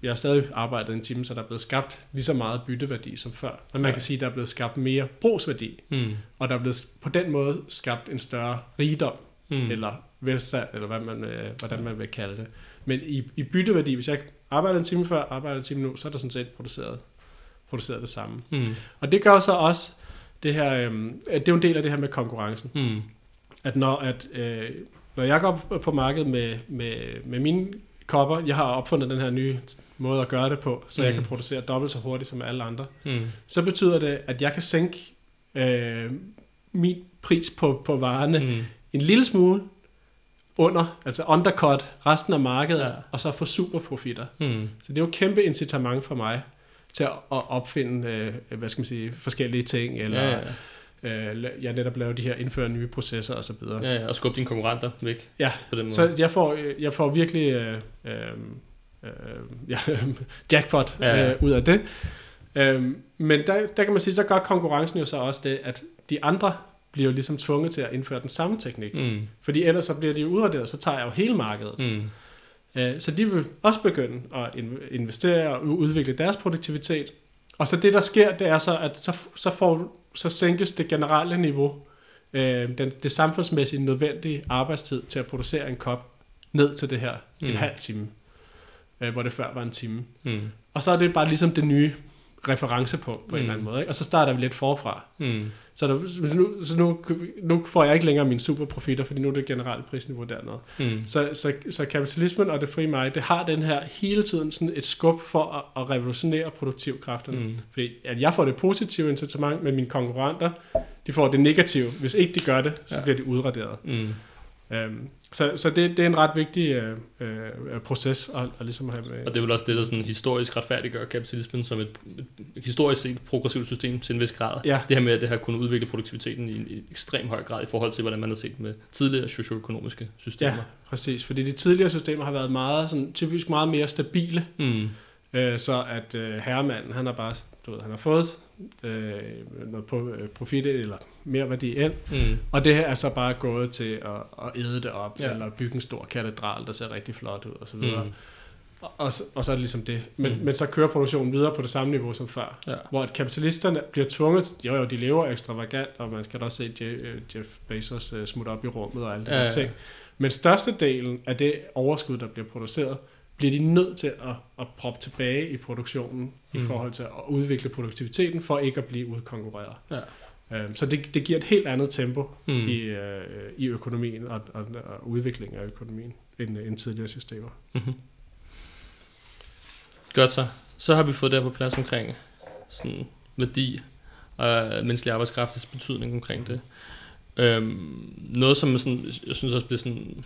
jeg har stadig arbejdet en time, så der er blevet skabt lige så meget bytteværdi som før. Men man Ja. kan sige, at der er blevet skabt mere brugsværdi, Mm. og der er blevet på den måde skabt en større rigdom, Mm. eller velstand, eller hvad man, øh, hvordan man vil kalde det. Men i, i bytteværdi, hvis jeg arbejder en time før, arbejder en time nu, så er der sådan set produceret, produceret det samme. Mm. Og det gør så også det her, øh, at det er jo en del af det her med konkurrencen Mm. at når at, øh, når jeg går på markedet med, med, med mine kopper, jeg har opfundet den her nye måde at gøre det på, så mm. jeg kan producere dobbelt så hurtigt som alle andre, Mm. så betyder det, at jeg kan sænke øh, min pris på, på varerne mm. En lille smule under, altså undercut resten af markedet, ja. Og så få super profitter. Mm. Så det er jo et kæmpe incitament for mig til at, opfinde, øh, hvad skal man sige, forskellige ting, eller ja. ja. Øh, jeg netop lave de her, indføre nye processer osv. Ja. ja, ja, og skubbe dine konkurrenter væk Ja, på den måde. Så jeg får, øh, jeg får virkelig øh, øh, øh, ja, (laughs) jackpot Ja, ja, øh, ud af det. Øh, men der, der kan man sige, så gør konkurrencen jo så også det, at de andre bliver jo ligesom tvunget til at indføre den samme teknik. Mm. Fordi ellers så bliver de jo udraderet, så tager jeg jo hele markedet. Mm. Øh, så de vil også begynde at in- investere og udvikle deres produktivitet. Og så det, der sker, det er så, at så, så, får, så sænkes det generelle niveau, øh, den, det samfundsmæssigt nødvendige arbejdstid til at producere en kop, ned til det her mm. en halv time, øh, hvor det før var en time. Mm. Og så er det bare ligesom det nye referencepunkt på mm. en eller anden måde. Ikke? Og så starter vi lidt forfra. Mm. Så, der, så, nu, så nu, nu får jeg ikke længere mine superprofitter, fordi nu er det generelle prisniveau dernede. Mm. Så, så, så kapitalismen og det frie marked, det har den her hele tiden sådan et skub for at, at revolutionere produktivkræfterne. Mm. Fordi at jeg får det positive incitament, men mine konkurrenter, de får det negative. Hvis ikke de gør det, så ja. bliver de udraderet. Mm. Øhm, så så det, det er en ret vigtig øh, øh, proces at, at ligesom have med. Og det er vel også det, der sådan historisk retfærdiggør kapitalismen som et, et historisk set progressivt system til en vis grad. Ja. Det her med, at det har kunnet udvikle produktiviteten i en ekstrem høj grad i forhold til, hvordan man har set med tidligere socioøkonomiske systemer. Ja, præcis. Fordi de tidligere systemer har været meget, sådan, typisk meget mere stabile. Mm. Øh, så at øh, herremanden, han har bare, du ved, han har fået øh, noget på, øh, profit eller mere værdi ind, Mm. og det her er så bare gået til at, at æde det op, Ja. eller bygge en stor katedral, der ser rigtig flot ud, og så videre. Mm. Og, og, så, og så er det ligesom det. Men, Mm. men så kører produktionen videre på det samme niveau som før. Ja. Hvor at kapitalisterne bliver tvunget, jo jo, de lever ekstravagant, og man skal da også se Je- øh, Jeff Bezos øh, smutte op i rummet og alle de ja. der ting. Men størstedelen af det overskud, der bliver produceret, bliver de nødt til at, at proppe tilbage i produktionen mm. I forhold til at udvikle produktiviteten, for ikke at blive udkonkurreret. Ja. Øhm, så det, det giver et helt andet tempo Mm. i, øh, i økonomien og, og, og udviklingen af økonomien end, end tidligere systemer. Mm-hmm. Godt så. Så har vi fået det på plads omkring sådan værdi og menneskelig arbejdskraftens betydning omkring det. Øhm, noget, som sådan, jeg synes også bliver sådan,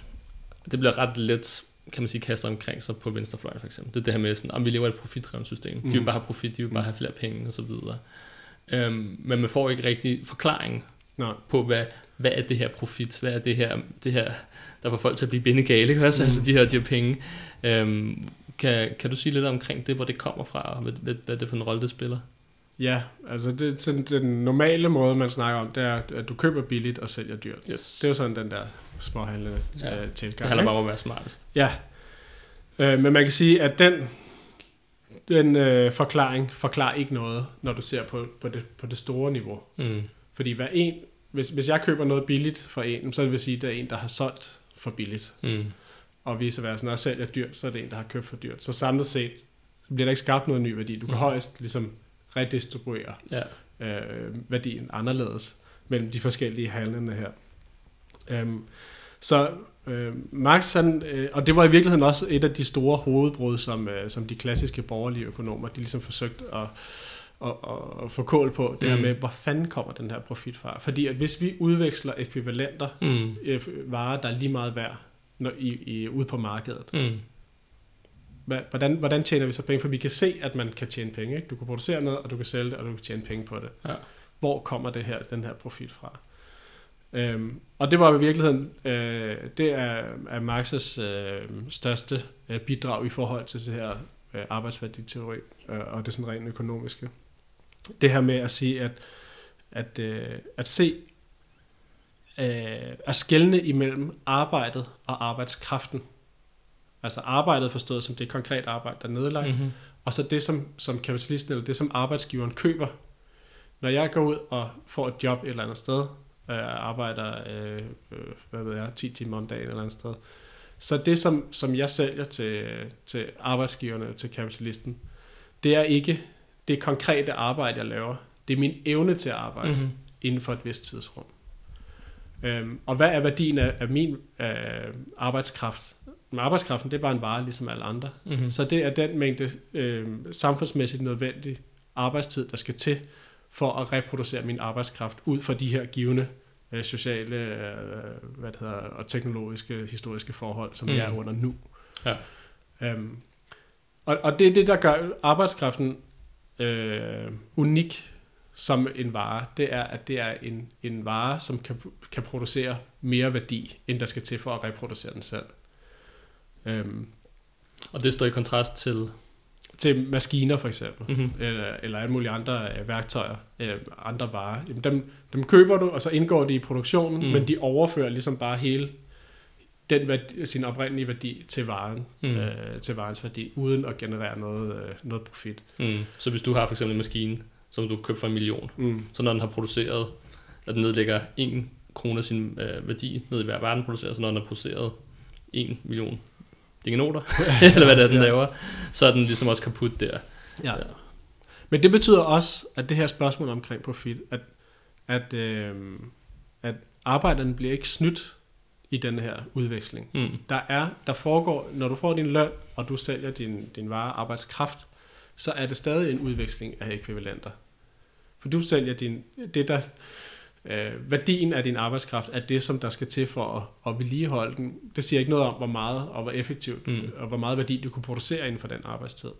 det bliver ret let, kan man sige, kastet omkring sig på venstrefløjen for eksempel. Det er det her med sådan, om vi lever i et profitdrevet system. Mm. De vil Mhm. bare have profit, de vil bare have flere penge og så videre. Øhm, men man får ikke rigtig forklaring Nej. på, hvad, hvad er det her profit? Hvad er det her, det her der får folk til at blive bindegale, ikke også? Mm. Altså de her, de her penge. Øhm, kan, kan du sige lidt omkring det, hvor det kommer fra, og hvad, hvad, hvad det for en rolle, det spiller? Ja, altså det, sådan, den normale måde, man snakker om, det er, at du køber billigt og sælger dyrt. Yes. Det er jo sådan den der småhandlende Ja, øh, det tilgang. handler bare om at være smartest. Ja, øh, men man kan sige, at den, den øh, forklaring forklarer ikke noget, når du ser på, på, det, på det store niveau. Mm. Fordi hver en, hvis, hvis jeg køber noget billigt for en, så vil det sige, at det er en, der har solgt for billigt. Mm. Og vice versa, når jeg sælger dyrt, så er det en, der har købt for dyrt. Så samlet set bliver der ikke skabt noget ny værdi. Du kan Mhm. højst ligesom redistribuere Ja. øh, værdien anderledes mellem de forskellige handlende her. Øhm, så øh, Marx, han, øh, og det var i virkeligheden også et af de store hovedbrud, som, øh, som de klassiske borgerlige økonomer, de ligesom forsøgte at, at, at, at få kål på, det mm. Her med, hvor fanden kommer den her profit fra? Fordi at hvis vi udveksler ekvivalenter, Mm. øh, varer, der er lige meget værd, når, i, i, ude på markedet, Mm. Hvordan, hvordan tjener vi så penge? For vi kan se, at man kan tjene penge. Ikke? Du kan producere noget, og du kan sælge det, og du kan tjene penge på det. Ja. Hvor kommer det her, den her profit fra? Øhm, og det var i virkeligheden, øh, det er, er Marx's øh, største øh, bidrag i forhold til det her øh, arbejdsværditeori øh, og det sådan rent økonomiske. Det her med at sige, at, at, øh, at se, øh, at skelne imellem arbejdet og arbejdskraften. Altså arbejdet forstået som det konkret arbejde, der er nedlagt, Mm-hmm. og så det, som, som kapitalisten, eller det, som arbejdsgiveren køber. Når jeg går ud og får et job et eller andet sted, og jeg arbejder, øh, øh, hvad ved jeg, 10 timer om dagen eller andet sted, så det, som, som jeg sælger til, til arbejdsgiverne, til kapitalisten, det er ikke det konkrete arbejde, jeg laver. Det er min evne til at arbejde mm. Mm-hmm. inden for et vist tidsrum. Øhm, og hvad er værdien af, af min øh, arbejdskraft? Men arbejdskraften, det er bare en vare, ligesom alle andre. Mm-hmm. Så det er den mængde øh, samfundsmæssigt nødvendig arbejdstid, der skal til for at reproducere min arbejdskraft ud fra de her givende øh, sociale øh, hvad det hedder, og teknologiske, historiske forhold, som mm. vi er Mm. under nu. Ja. Øhm, og, og det er det, der gør arbejdskraften øh, unik som en vare. Det er, at det er en, en vare, som kan, kan producere mere værdi, end der skal til for at reproducere den selv. Øhm, Og det står i kontrast til... til maskiner for eksempel, Mm-hmm. eller, eller alle mulige andre øh, værktøjer, øh, andre varer. Jamen, dem, dem køber du, og så indgår de i produktionen, Mm. men de overfører ligesom bare hele den værdi, sin oprindelige værdi til varen, mm. øh, til varens værdi, uden at generere noget, øh, noget profit. Mm. Så hvis du har for eksempel en maskine, som du køber for en million, Mm. så når den har produceret, at den nedlægger 1 kroner sin øh, værdi ned i hver verden producerer, så når den har produceret 1 million dingenoter, (laughs) (laughs) eller hvad det er, den Ja. laver, så er den ligesom også kaput der. Ja. Men det betyder også, at det her spørgsmål omkring profit, at, at, øh, at arbejderne bliver ikke snydt i den her udveksling. Mm. Der er, der foregår, når du får din løn, og du sælger din, din vare arbejdskraft, så er det stadig en udveksling af ekvivalenter. For du sælger din, det der, øh, værdien af din arbejdskraft er det, som der skal til for at, at vedligeholde den. Det siger ikke noget om, hvor meget og hvor effektivt, Mm. og hvor meget værdi du kunne producere inden for den arbejdstid.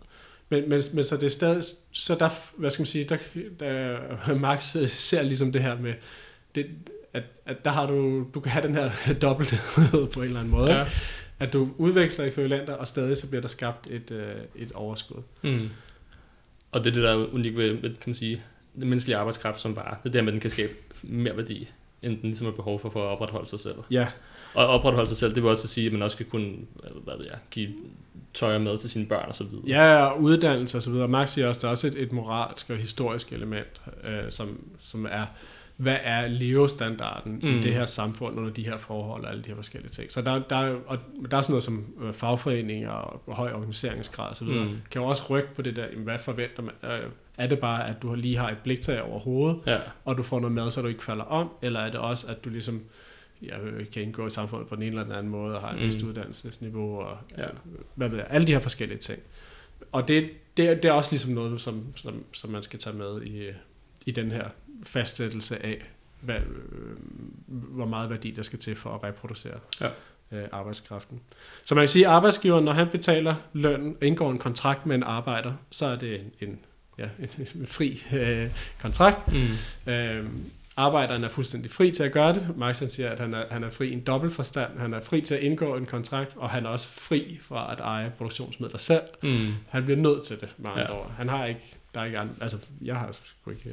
Men, men, men så det er stadig, så der, hvad skal man sige, der, der (laughs) Max ser ligesom det her med, det, at, at der har du, du kan have den her (laughs) dobbelthed på en eller anden måde. Ja. At du udveksler ekvivalenter, og stadig så bliver der skabt et, øh, et overskud. Mm. Og det er det, der er unikt ved, kan man sige, den menneskelige arbejdskraft som bare, det er der med, at den kan skabe mere værdi, end den ligesom har behov for, for at opretholde sig selv. Ja, Og opretholde sig selv, det vil også sige, at man også skal kunne, hvad, hvad ved jeg, give tøj og mad til sine børn og så videre. ja og uddannelse og så videre. Max siger også, at der er også et, et moralsk og historisk element, øh, som, som er, hvad er levestandarden mm. I det her samfund under de her forhold og alle de her forskellige ting. Så der, der, er, og der er sådan noget som øh, fagforeninger og høj organiseringsgrad videre. Mm. Kan jo også rykke på det der, hvad forventer man? Øh, er det bare, at du lige har et bliktag over hovedet, Ja. og du får noget mad, så du ikke falder om, eller er det også, at du ligesom ja, kan indgå i samfundet på den ene eller den anden måde, og har et Mm. vist uddannelsesniveau, og Ja. hvad ved jeg, alle de her forskellige ting. Og det, det, er- det er også ligesom noget, som, som, som man skal tage med i, i den her fastsættelse af, hvad, øh, hvor meget værdi der skal til for at reproducere Ja. øh, arbejdskraften. Så man kan sige, at arbejdsgiveren, når han betaler løn og indgår en kontrakt med en arbejder, så er det en, en, ja, fri øh, kontrakt. Mm. Øh, arbejderen er fuldstændig fri til at gøre det. Marx han siger, at han er, han er fri i en dobbelt forstand. Han er fri til at indgå en kontrakt, og han er også fri fra at eje produktionsmidler selv. Mm. Han bliver nødt til det, med andre Ja. ord. Han har ikke, der er ikke andre, altså jeg har sgu ikke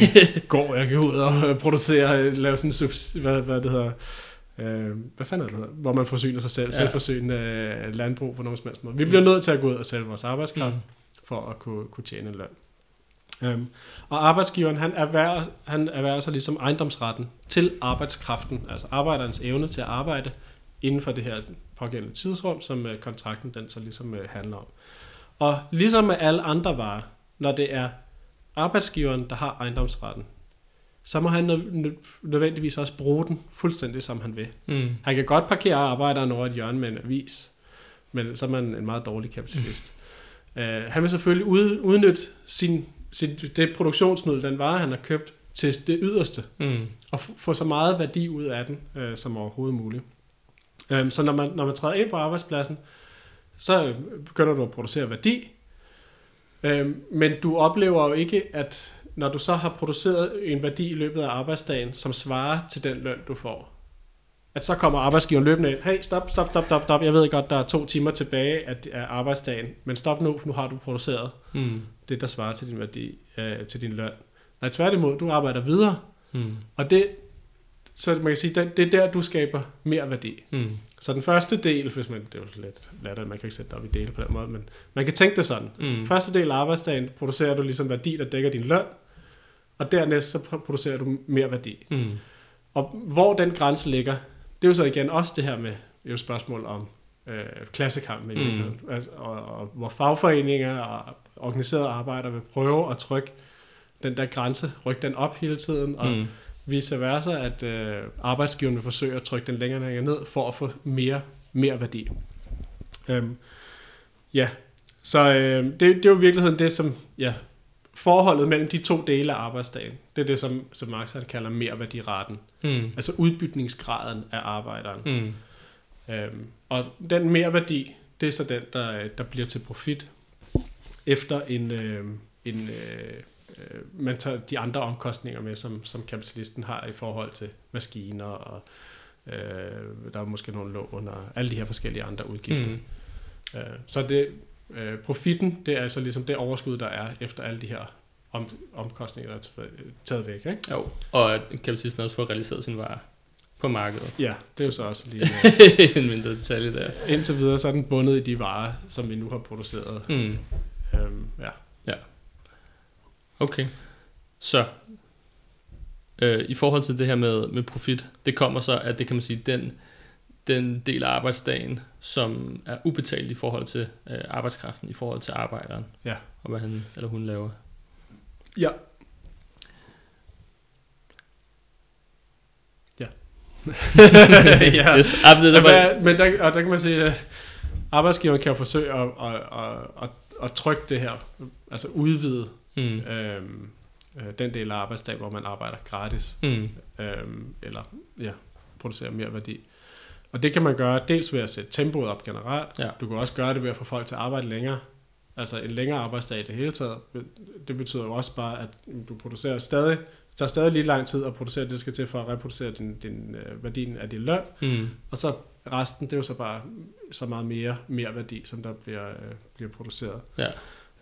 ikke- (laughs) går, jeg kan ud og øh, producere, lave sådan en subs, hvad, hvad det hedder, øh, hvad fanden er det hedder, hvor man forsyner sig selv, Ja. ja. selvforsynende øh, landbrug på nogen som helst måde. Vi bliver nødt til at gå ud og sælge vores arbejdskraft, Mm. for at kunne, kunne tjene en løn. Øhm, og arbejdsgiveren, han erhverver, han erhverver sig ligesom ejendomsretten til arbejdskraften, altså arbejderens evne til at arbejde inden for det her pågældende tidsrum, som øh, kontrakten den så ligesom øh, handler om. Og ligesom med alle andre varer, når det er arbejdsgiveren, der har ejendomsretten, så må han nø- nø- nødvendigvis også bruge den fuldstændig, som han vil. Mm. Han kan godt parkere arbejderen over et hjørne med en avis, men så er man en meget dårlig kapitalist. uh, han vil selvfølgelig ud, udnytte sin, sin, det produktionsmiddel, den vare, han har købt, til det yderste, Mm. og få så meget værdi ud af den, uh, som overhovedet muligt. Um, så når man, når man træder ind på arbejdspladsen, så øh, begynder du at producere værdi, um, men du oplever jo ikke, at når du så har produceret en værdi i løbet af arbejdsdagen, som svarer til den løn, du får, at så kommer arbejdsgiveren løbende ind, hey, stop, stop, stop, stop, stop, jeg ved godt, der er to timer tilbage af, arbejdsdagen, men stop nu, for nu har du produceret Mm. Det, der svarer til din værdi, øh, til din løn. Nej, tværtimod, du arbejder videre, Mm. og det, så man kan sige, det, det er der, du skaber mere værdi. Mm. Så den første del, hvis man, det er jo lidt latterligt, man kan ikke sætte det op i dele på den måde, men man kan tænke det sådan. Mm. Første del af arbejdsdagen producerer du ligesom værdi, der dækker din løn, og dernæst så pr- producerer du mere værdi. Mm. Og hvor den grænse ligger, det er jo så igen også det her med det er jo et spørgsmål om øh, klassekamp i Mm. virkeligheden, altså, og, og hvor fagforeninger og organiserede arbejdere vil prøve at trykke den der grænse, rykke den op hele tiden, og Mm. vice versa, at øh, arbejdsgiveren vil forsøge at trykke den længere, længere ned, for at få mere, mere værdi. Øhm, ja, så øh, det, det er jo i virkeligheden det, som ja, forholdet mellem de to dele af arbejdsdagen, det er det, som, som Marx han kalder merværdiraten. Mm. Altså udbytningsgraden af arbejderen. Mm. Øhm, og den merværdi, det er så den, der, der bliver til profit, efter en, øh, en øh, øh, man tager de andre omkostninger med, som, som kapitalisten har i forhold til maskiner, og øh, der er måske nogle lån, og alle de her forskellige andre udgifter. Mm. Øh, så det, øh, profitten, det er altså ligesom det overskud, der er efter alle de her om, omkostninger, der er taget- taget væk. Ikke? Jo, og at kapitalisten også får realiseret sin varer på markedet. Ja, det er jo så også lige... (laughs) Øh, en mindre detalje der. indtil videre, så er den bundet i de varer, som vi nu har produceret. Mm. Øhm, ja. Okay. Så øh, i forhold til det her med, med profit, det kommer så, at det kan man sige, den, den del af arbejdsdagen, som er ubetalt i forhold til øh, arbejdskraften, i forhold til arbejderen, Ja. og hvad han eller hun laver. Ja. Ja. (laughs) ja. Yes, ah, det, der Men, hvad- men der, og der kan man sige, at arbejdsgiveren kan jo forsøge at, at, at, at, at trykke det her, altså udvide mm, øhm, øh, den del af arbejdsdagen, hvor man arbejder gratis, mm, øhm, eller ja, producerer mere værdi. Og det kan man gøre dels ved at sætte tempoet op generelt. Ja. Du kan også gøre det ved at få folk til at arbejde længere. Altså en længere arbejdsdag i det hele taget. Det betyder jo også bare, at du producerer stadig, det tager stadig lige lang tid at producere det, der skal til for at reproducere din, din øh, værdien af din løn. mm, Og så resten, det er jo så bare så meget mere, mere værdi, som der bliver, øh, bliver produceret. ja,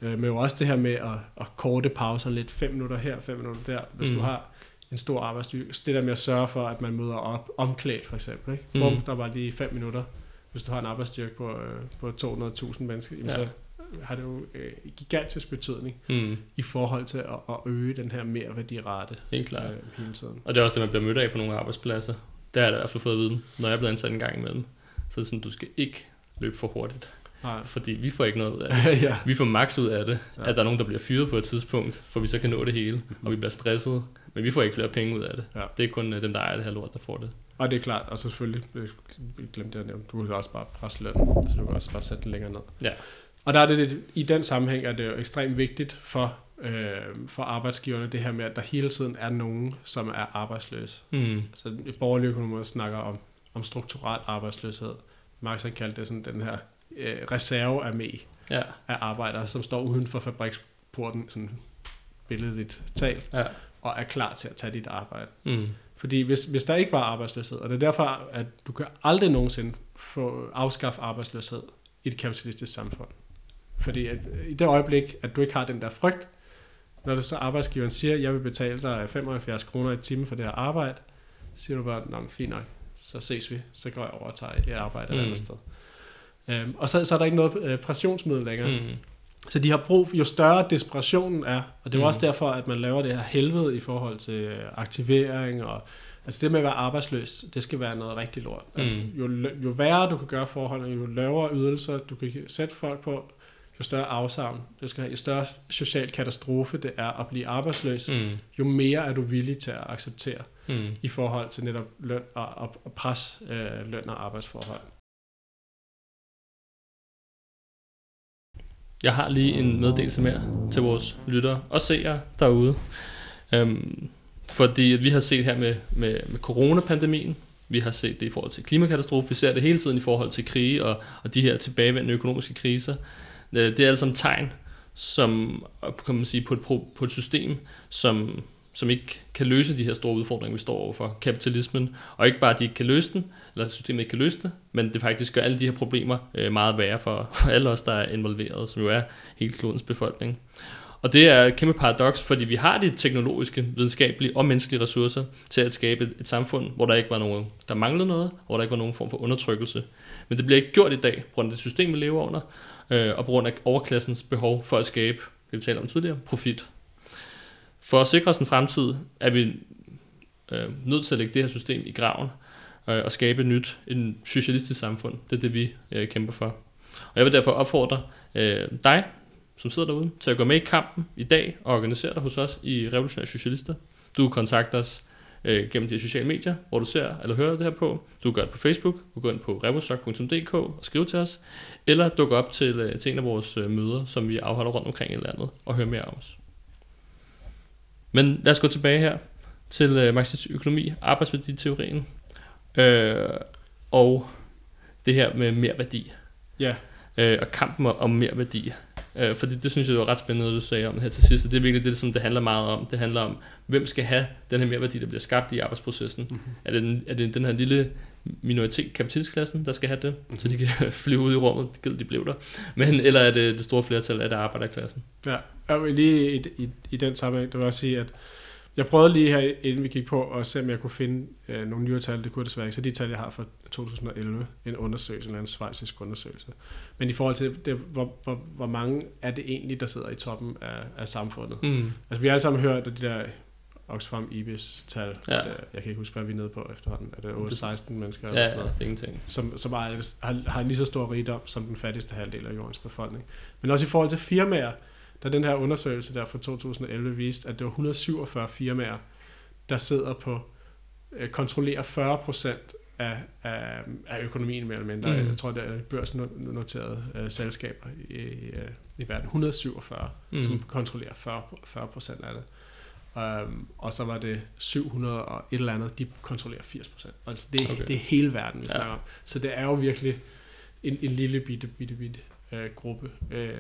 Øh, men jo også det her med at, at korte pauser lidt, fem minutter her, fem minutter der, hvis mm. Du har en stor arbejdsstyrke. Så Det der med at sørge for, at man møder op omklædt for eksempel. Ikke? Mm. Bum, der var lige fem minutter. Hvis du har en arbejdsstyrke på, øh, på 200.000 mennesker, jamen Ja. så har det jo øh, gigantisk betydning mm, i forhold til at, at øge den her merværdirate helt klart. øh, hele tiden. Og det er også det, man bliver mødt af på nogle arbejdspladser. Der er der i hvert fald fået at vide, når jeg er blevet ansat en gang imellem. Så er det sådan, du skal ikke løbe for hurtigt. Nej. Fordi vi får ikke noget ud af (laughs) det. ja. Vi får max ud af det, Ja. at der er nogen, der bliver fyret på et tidspunkt, for vi så kan nå det hele, og vi bliver stresset. Men vi får ikke flere penge ud af det. Ja. Det er kun øh, dem, der ejer det her lort, der får det. Og det er klart, og så selvfølgelig, øh, glemte jeg at nævne, du kan også bare presse løn, så du kan også bare sætte den længere ned. Ja. Og der er det, lidt- i den sammenhæng er det jo ekstremt vigtigt for, øh, for arbejdsgiverne, det her med, at der hele tiden er nogen, som er arbejdsløse. Mm. Så borgerlige økonomer snakker om, om strukturel arbejdsløshed. Marx har kaldt det sådan den her øh, reservearmé Ja, af arbejdere, som står uden for fabriksporten, sådan billedligt talt, ja. og er klar til at tage dit arbejde. Mm. Fordi hvis, hvis der ikke var arbejdsløshed, og det er derfor, at du kan aldrig nogensinde få afskaffe arbejdsløshed i et kapitalistisk samfund. Fordi at, øh, i det øjeblik, at du ikke har den der frygt, når det så arbejdsgiveren siger, jeg vil betale dig 75 kroner i timen for det her arbejde, så siger du bare, nå, fint nok, så ses vi, så går jeg over og tager et arbejde et Mm. andet sted. Øhm, og så, så er der ikke noget øh, pressionsmiddel længere. Mm. Så de har brug, jo større desperationen er, og det er Mm. også derfor, at man laver det her helvede i forhold til øh, aktivering, og altså det med at være arbejdsløs, det skal være noget rigtig lort. Mm. Jo, jo værre du kan gøre forholdene, jo lavere ydelser du kan sætte folk på, jo større afsavn, det skal have, jo større social katastrofe det er at blive arbejdsløs. Mm. jo mere er du villig til at acceptere Mm. i forhold til netop løn og, og, og pres øh, løn og arbejdsforhold. Jeg har lige en meddelelse mere til vores lyttere og seere derude. Øhm, fordi vi har set her med, med, med coronapandemien, vi har set det i forhold til klimakatastrofe, vi ser det hele tiden i forhold til krige og, og de her tilbagevendende økonomiske kriser. Øh, det er altså en tegn, som kan man sige, på, et, på et system, som, som ikke kan løse de her store udfordringer, vi står overfor. Kapitalismen, og ikke bare, at de ikke kan løse den, eller at systemet ikke kan løse det, men det faktisk gør alle de her problemer øh, meget værre for, for alle os, der er involveret, som jo er hele klodens befolkning. Og det er et kæmpe paradoks, fordi vi har de teknologiske, videnskabelige og menneskelige ressourcer til at skabe et, et samfund, hvor der ikke var nogen, der manglede noget, hvor der ikke var nogen form for undertrykkelse. Men det bliver ikke gjort i dag, på grund af det system, vi lever under, øh, og på grund af overklassens behov for at skabe, det vi talte om tidligere, profit. For at sikre os en fremtid, er vi øh, nødt til at lægge det her system i graven, øh, og skabe et nyt, en socialistisk samfund. Det er det, vi øh, kæmper for. Og jeg vil derfor opfordre øh, dig, som sidder derude, til at gå med i kampen i dag og organisere dig hos os i Revolutionære Socialister. Du kan kontakte os øh, gennem de sociale medier, hvor du ser eller hører det her på. Du kan gøre det på Facebook, du kan gå ind på revosok.dk og skrive til os, eller dukke op til, øh, til en af vores øh, møder, som vi afholder rundt omkring i landet, og høre mere om os. Men lad os gå tilbage her til øh, marxistisk økonomi, arbejdsværditeorien, øh, og det her med mere værdi. Ja. Øh, og kampen om mere værdi. Øh, fordi det synes jeg var ret spændende, du sagde om her til sidst. Det er virkelig det, som det handler meget om. Det handler om, hvem skal have den her mere værdi, der bliver skabt i arbejdsprocessen. Mm-hmm. Er, det den, er det den her lille minoritet, kapitalistklassen, der skal have det, mm-hmm. så de kan (laughs) flyve ud i rummet, givet de blev der. Men, eller er det det store flertal af det arbejderklassen? Ja, og lige i, i, i den sammenhæng, det vil også sige, at jeg prøvede lige her, inden vi gik på, at se, om jeg kunne finde øh, nogle nyere tal. Det kunne jeg desværre ikke. Så de tal, jeg har fra 2011, en undersøgelse, en svejsisk undersøgelse. Men i forhold til, det, hvor, hvor, hvor mange er det egentlig, der sidder i toppen af, af samfundet? Mm. Altså, vi har alle sammen hørt de der Oxfam Ibis-tal. Ja. Øh, Jeg kan ikke huske, hvad vi er nede på efterhånden. Er det 8-16 mennesker? Ja, eller ja, sådan noget? det er ingenting. som, som er, har, har lige så stor rigdom som den fattigste halvdel af jordens befolkning. Men også i forhold til firmaer, da den her undersøgelse der fra 2011 viste, at det var 147 firmaer, der sidder på, øh, kontrollerer 40 procent af, af, af økonomien mere eller mindre. Mm. Jeg tror, det er børsnoterede øh, selskaber i, øh, i verden. 147, Mm. som kontrollerer 40, 40 procent af det. Um, og så var det 700 og et eller andet, de kontrollerer 80 procent. Altså det, okay. det er hele verden, vi Ja. snakker om. Så det er jo virkelig en, en lille bitte, bitte, bitte øh, gruppe øh,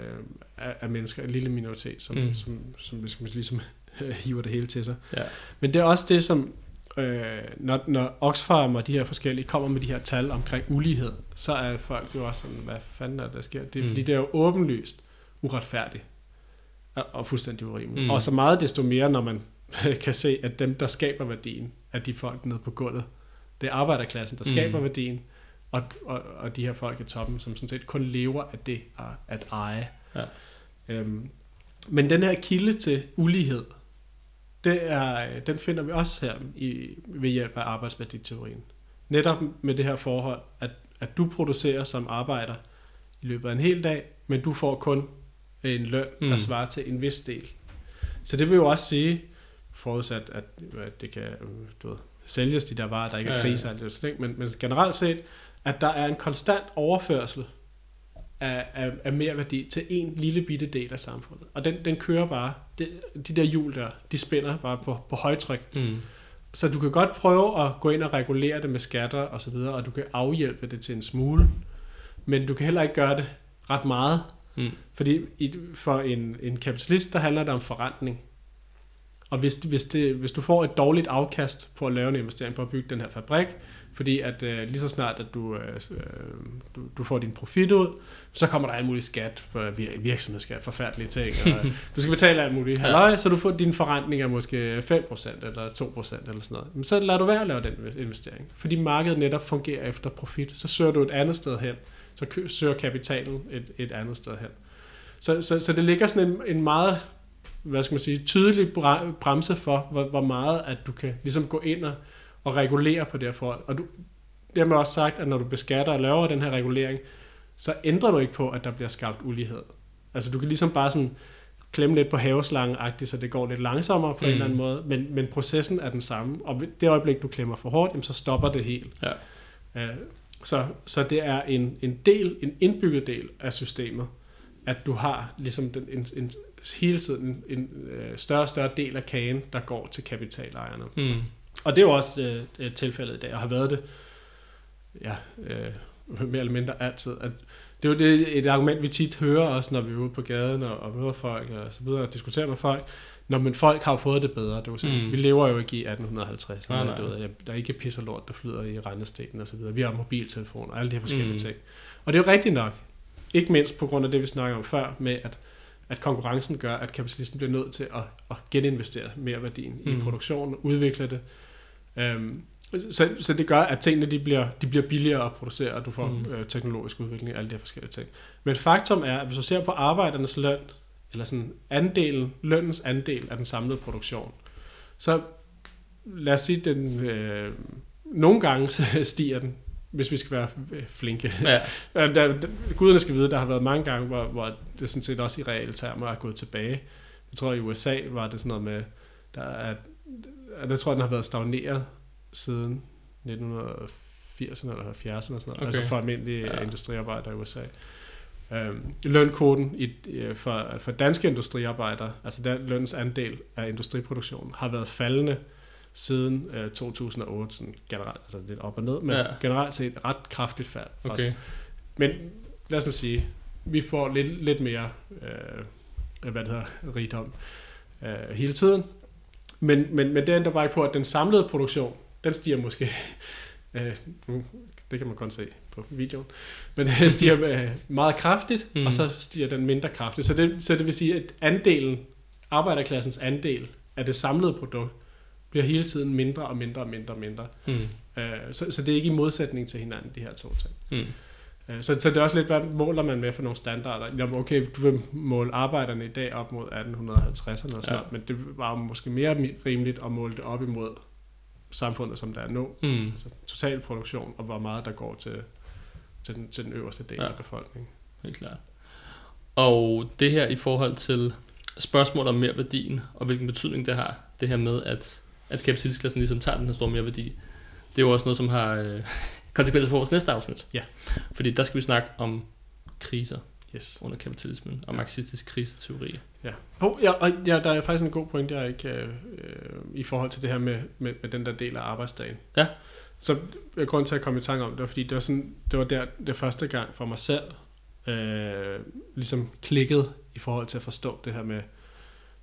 af, af mennesker, en lille minoritet, som, Mm. mm. som, som ligesom, (laughs) hiver det hele til sig. Ja. Men det er også det, som øh, når, når Oxfam og de her forskellige kommer med de her tal omkring ulighed, så er folk jo også sådan, hvad fanden er det, der sker? Det er, Mm. mm. fordi det er jo åbenlyst uretfærdigt og, og fuldstændig urimeligt. Mm. Mm. Og så meget desto mere, når man (laughs) kan se, at dem, der skaber værdien, er de folk nede på gulvet. Det er arbejderklassen, der Mm. skaber værdien, og, og, og de her folk i toppen, som sådan set kun lever af det at, at eje. Ja. Øhm, men den her kilde til ulighed, det er, den finder vi også her i, ved hjælp af arbejdsværditeorien. Netop med det her forhold, at, at du producerer som arbejder i løbet af en hel dag, men du får kun en løn, Mm. der svarer til en vis del. Så det vil jo også sige, forudsat at, at det kan øh, du ved, sælges de der varer, der ikke er Ja, ja, ja. og alt det, men, men generelt set, at der er en konstant overførsel af, af, af mere værdi til en lille bitte del af samfundet. Og den, den kører bare, det, de der hjul der, de spænder bare på, på højtryk. Mm. Så du kan godt prøve at gå ind og regulere det med skatter og så videre, og du kan afhjælpe det til en smule, men du kan heller ikke gøre det ret meget, Mm. fordi i, for en, en kapitalist, der handler det om forrentning. Og hvis, hvis, det, hvis du får et dårligt afkast på at lave en investering på at bygge den her fabrik, fordi at øh, lige så snart, at du, øh, øh, du, du får din profit ud, så kommer der alt muligt skat, virksomhedsskat, forfærdelige ting, og (laughs) du skal betale alt muligt Ja. halløj, så du får din forrentning er måske 5% eller 2% eller sådan noget. Men så lad du være at lave den investering, fordi markedet netop fungerer efter profit. Så søger du et andet sted hen, så søger kapitalen et, et andet sted hen. Så, så, så det ligger sådan en, en meget hvad skal man sige, tydelig bremse for, hvor, hvor meget at du kan ligesom gå ind og, og regulere på det her forhold. Og du, dermed også sagt, at når du beskatter og laver den her regulering, så ændrer du ikke på, at der bliver skabt ulighed. Altså du kan ligesom bare sådan klemme lidt på haveslangen så det går lidt langsommere på mm. en Mm. eller anden måde, men, men processen er den samme. Og det øjeblik, du klemmer for hårdt, jamen, så stopper det helt. Ja. Øh, så, så det er en, en del, en indbygget del af systemet, at du har ligesom den, en, en, hele tiden en, en øh, større og større del af kagen, der går til kapitalejerne. Mm. Og det er jo også øh, øh, tilfældet i dag, og har været det ja, øh, mere eller mindre altid. At det er jo det, et argument, vi tit hører også, når vi er ude på gaden og, og møder folk og så videre, og diskuterer med folk. Når men folk har fået det bedre. Det jo sådan, Mm. Vi lever jo ikke i 1850. Nej, Nej, nej. nej. Der er ikke pisser lort, der flyder i rendestenen og så videre. Vi har mobiltelefoner og alle de her forskellige Mm. ting. Og det er jo rigtigt nok. Ikke mindst på grund af det, vi snakker om før, med at, at konkurrencen gør, at kapitalismen bliver nødt til at, at geninvestere mere værdien. Mm. i produktionen, udvikle det. Øhm, så, så det gør, at tingene de bliver, de bliver billigere at producere, og du får Mm. øh, teknologisk udvikling og alle de her forskellige ting. Men faktum er, at hvis du ser på arbejdernes løn, eller sådan andelen, lønnens andel af den samlede produktion, så lad os sige, den øh, nogle gange så (laughs) stiger den, hvis vi skal være øh, flinke. Ja, (laughs) der, der, guderne skal vide, der har været mange gange, hvor, hvor det sådan set også i reelle termer er gået tilbage. Jeg tror, i USA var det sådan noget med, der er jeg tror, den har været stagneret siden 1980'erne eller 70'erne og sådan noget, okay. altså for almindelige ja. industriarbejdere i USA. Øhm, lønkvoten i, for, for danske industriarbejdere, altså der lønens andel af industriproduktionen, har været faldende siden øh, 2008, sådan generelt, altså lidt op og ned, men ja. generelt set ret kraftigt fald okay. også. Men lad os nu sige, vi får lidt, lidt mere, øh, hvad det hedder, rigdom øh, hele tiden, men, men, men det ændrer bare ikke på, at den samlede produktion, den stiger måske, (laughs) øh, det kan man kun se på videoen, men (laughs) den stiger øh, meget kraftigt, mm. og så stiger den mindre kraftigt. Så det, så det vil sige, at andelen, arbejderklassens andel af det samlede produkt, bliver hele tiden mindre og mindre og mindre og mindre. Mm. Øh, så, så det er ikke i modsætning til hinanden, de her to ting. Mm. Øh, så, så det er også lidt, hvad måler man med for nogle standarder? Jamen okay, du vil måle arbejderne i dag op mod 1850'erne og sådan ja. noget, men det var jo måske mere rimeligt at måle det op imod samfundet, som der er nu. Mm. Altså total produktion, og hvor meget der går til, til, den, til den øverste del ja. af befolkningen. Helt klart. Og det her i forhold til spørgsmål om mere værdien, og hvilken betydning det har, det her med, at, at kapitalistklassen ligesom tager den her store mere værdi, det er jo også noget, som har øh, konsekvenser for vores næste afsnit. Ja. Fordi der skal vi snakke om kriser yes. under kapitalismen, og marxistisk kriseteori. Ja. Oh, ja, og ja, der er faktisk en god point der ikke, øh, i forhold til det her med, med, med den der del af arbejdsdagen. Ja. Så jeg grund til at komme i tanke om det, var, fordi det var, sådan, det var der det første gang for mig selv, øh, ligesom klikket i forhold til at forstå det her med,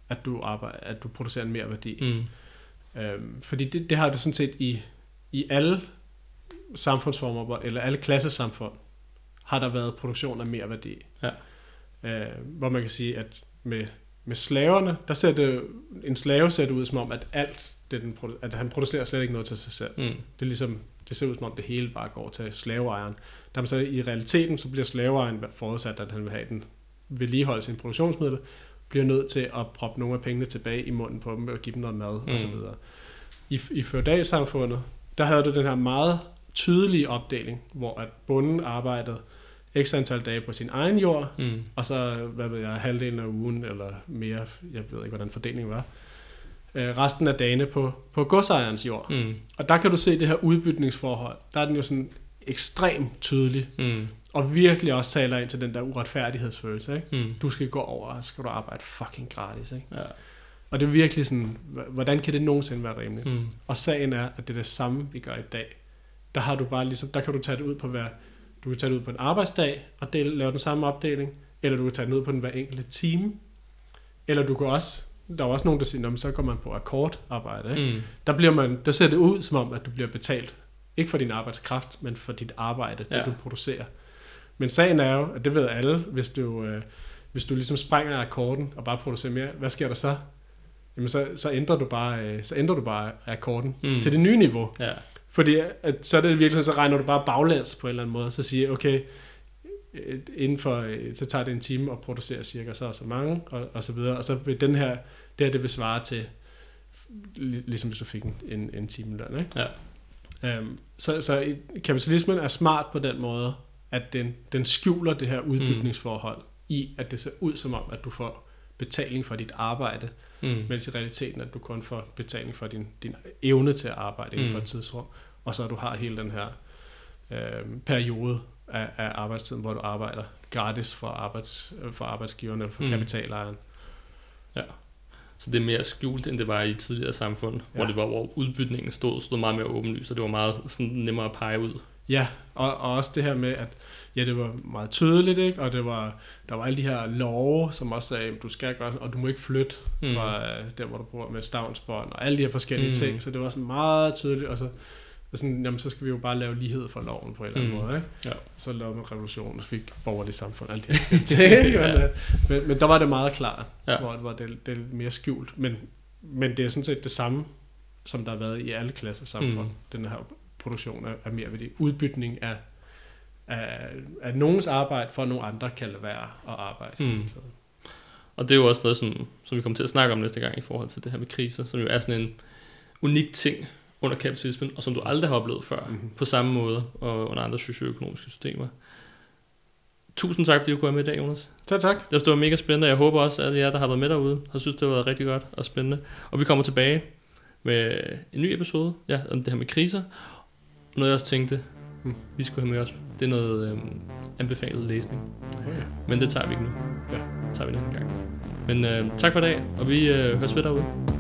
at du arbejder, at du producerer en mere værdi. Mm. Øh, fordi det, det har det sådan set i, i alle samfundsformer, eller alle klassesamfund, har der været produktion af mere værdi. Ja. Øh, hvor man kan sige, at med, med slaverne, der ser det, en slave ser det ud som om, at alt det, den, at han producerer slet ikke noget til sig selv. Mm. Det er ligesom, det ser ud som om, det hele bare går til slaveejeren. Der så i realiteten, så bliver slaveejeren forudsat, at han vil have den vedligeholde sin produktionsmiddel, bliver nødt til at proppe nogle af pengene tilbage i munden på dem og give dem noget mad mm. osv. I, i feudalsamfundet, der havde du den her meget tydelige opdeling, hvor at bunden arbejdede x antal dage på sin egen jord, mm. og så, hvad ved jeg, halvdelen af ugen, eller mere, jeg ved ikke, hvordan fordelingen var, øh, resten af dagene på, på godsejerens jord. Mm. Og der kan du se det her udbytningsforhold. Der er den jo sådan ekstremt tydelig, mm. og virkelig også taler ind til den der uretfærdighedsfølelse. Ikke? Mm. Du skal gå over, og skal du arbejde fucking gratis. Ikke? Ja. Og det er virkelig sådan, hvordan kan det nogensinde være rimeligt? Mm. Og sagen er, at det er det samme, vi gør i dag. Der har du bare ligesom, der kan du tage det ud på hver, du kan tage det ud på en arbejdsdag og dele, lave den samme opdeling, eller du kan tage det ud på den hver enkelte time, eller du kan også, der er også nogen, der siger, så går man på akkordarbejde. Ikke? Mm. Der, bliver man, der ser det ud som om, at du bliver betalt, ikke for din arbejdskraft, men for dit arbejde, ja. det du producerer. Men sagen er jo, at det ved alle, hvis du, øh, hvis du ligesom sprænger akkorden og bare producerer mere, hvad sker der så? Jamen så, så ændrer du bare, øh, så ændrer du bare akkorden mm. til det nye niveau. Ja. Fordi at, så er det virkelig, så regner du bare baglæns på en eller anden måde, så siger okay, inden for, øh, så tager det en time at producere cirka så og så mange, og, og så videre, og så vil den her, det her, det vil svare til, ligesom hvis du fik en, en, time løn, ikke? Ja. Um, så, så kapitalismen er smart på den måde, at den, den skjuler det her udbytningsforhold mm. i, at det ser ud som om, at du får betaling for dit arbejde, mm. mens i realiteten, at du kun får betaling for din, din evne til at arbejde inden mm. for et tidsrum, og så du har hele den her øh, periode af, af arbejdstiden, hvor du arbejder gratis for, arbejds, for arbejdsgiverne, for mm. kapitalejeren. Ja. Så det er mere skjult, end det var i tidligere samfund, ja. hvor det var, hvor udbytningen stod, stod meget mere åbenlyst, og det var meget sådan, nemmere at pege ud. Ja, og, og også det her med, at ja, det var meget tydeligt, ikke? og det var, der var alle de her love, som også sagde, du skal gøre og du må ikke flytte mm. fra øh, der, hvor du bor med stavnsbånd, og alle de her forskellige mm. ting, så det var sådan meget tydeligt, og så, og sådan, jamen, så skal vi jo bare lave lighed for loven på en eller anden mm. måde. Ikke? Ja. Så lavede man revolution, og så fik borgerlige samfund, alle (laughs) de her ting. ja. men, men, men der var det meget klart, ja. hvor, hvor det, det er mere skjult, men, men det er sådan set det samme, som der har været i alle klasser samfund, mm. den her produktion af, af mere værdi. Udbytning af, af, af nogens arbejde, for at nogle andre kan lade være at arbejde. Mm. Så. Og det er jo også noget, som, som vi kommer til at snakke om næste gang i forhold til det her med kriser, som jo er sådan en unik ting under kapitalismen, og som du aldrig har oplevet før, mm-hmm. på samme måde, og under andre socioøkonomiske systemer. Tusind tak, fordi du kunne være med i dag, Jonas. Tak, tak. Det var mega spændende, jeg håber også, at alle jer, der har været med derude, har synes, det har været rigtig godt og spændende. Og vi kommer tilbage med en ny episode, ja, om det her med kriser. Noget, jeg også tænkte, hmm. vi skulle have med os. Det er noget øhm, anbefalet læsning. Okay. Men det tager vi ikke nu. Ja. Det tager vi den gang. Men øh, tak for i dag, og vi øh, høres ved derude.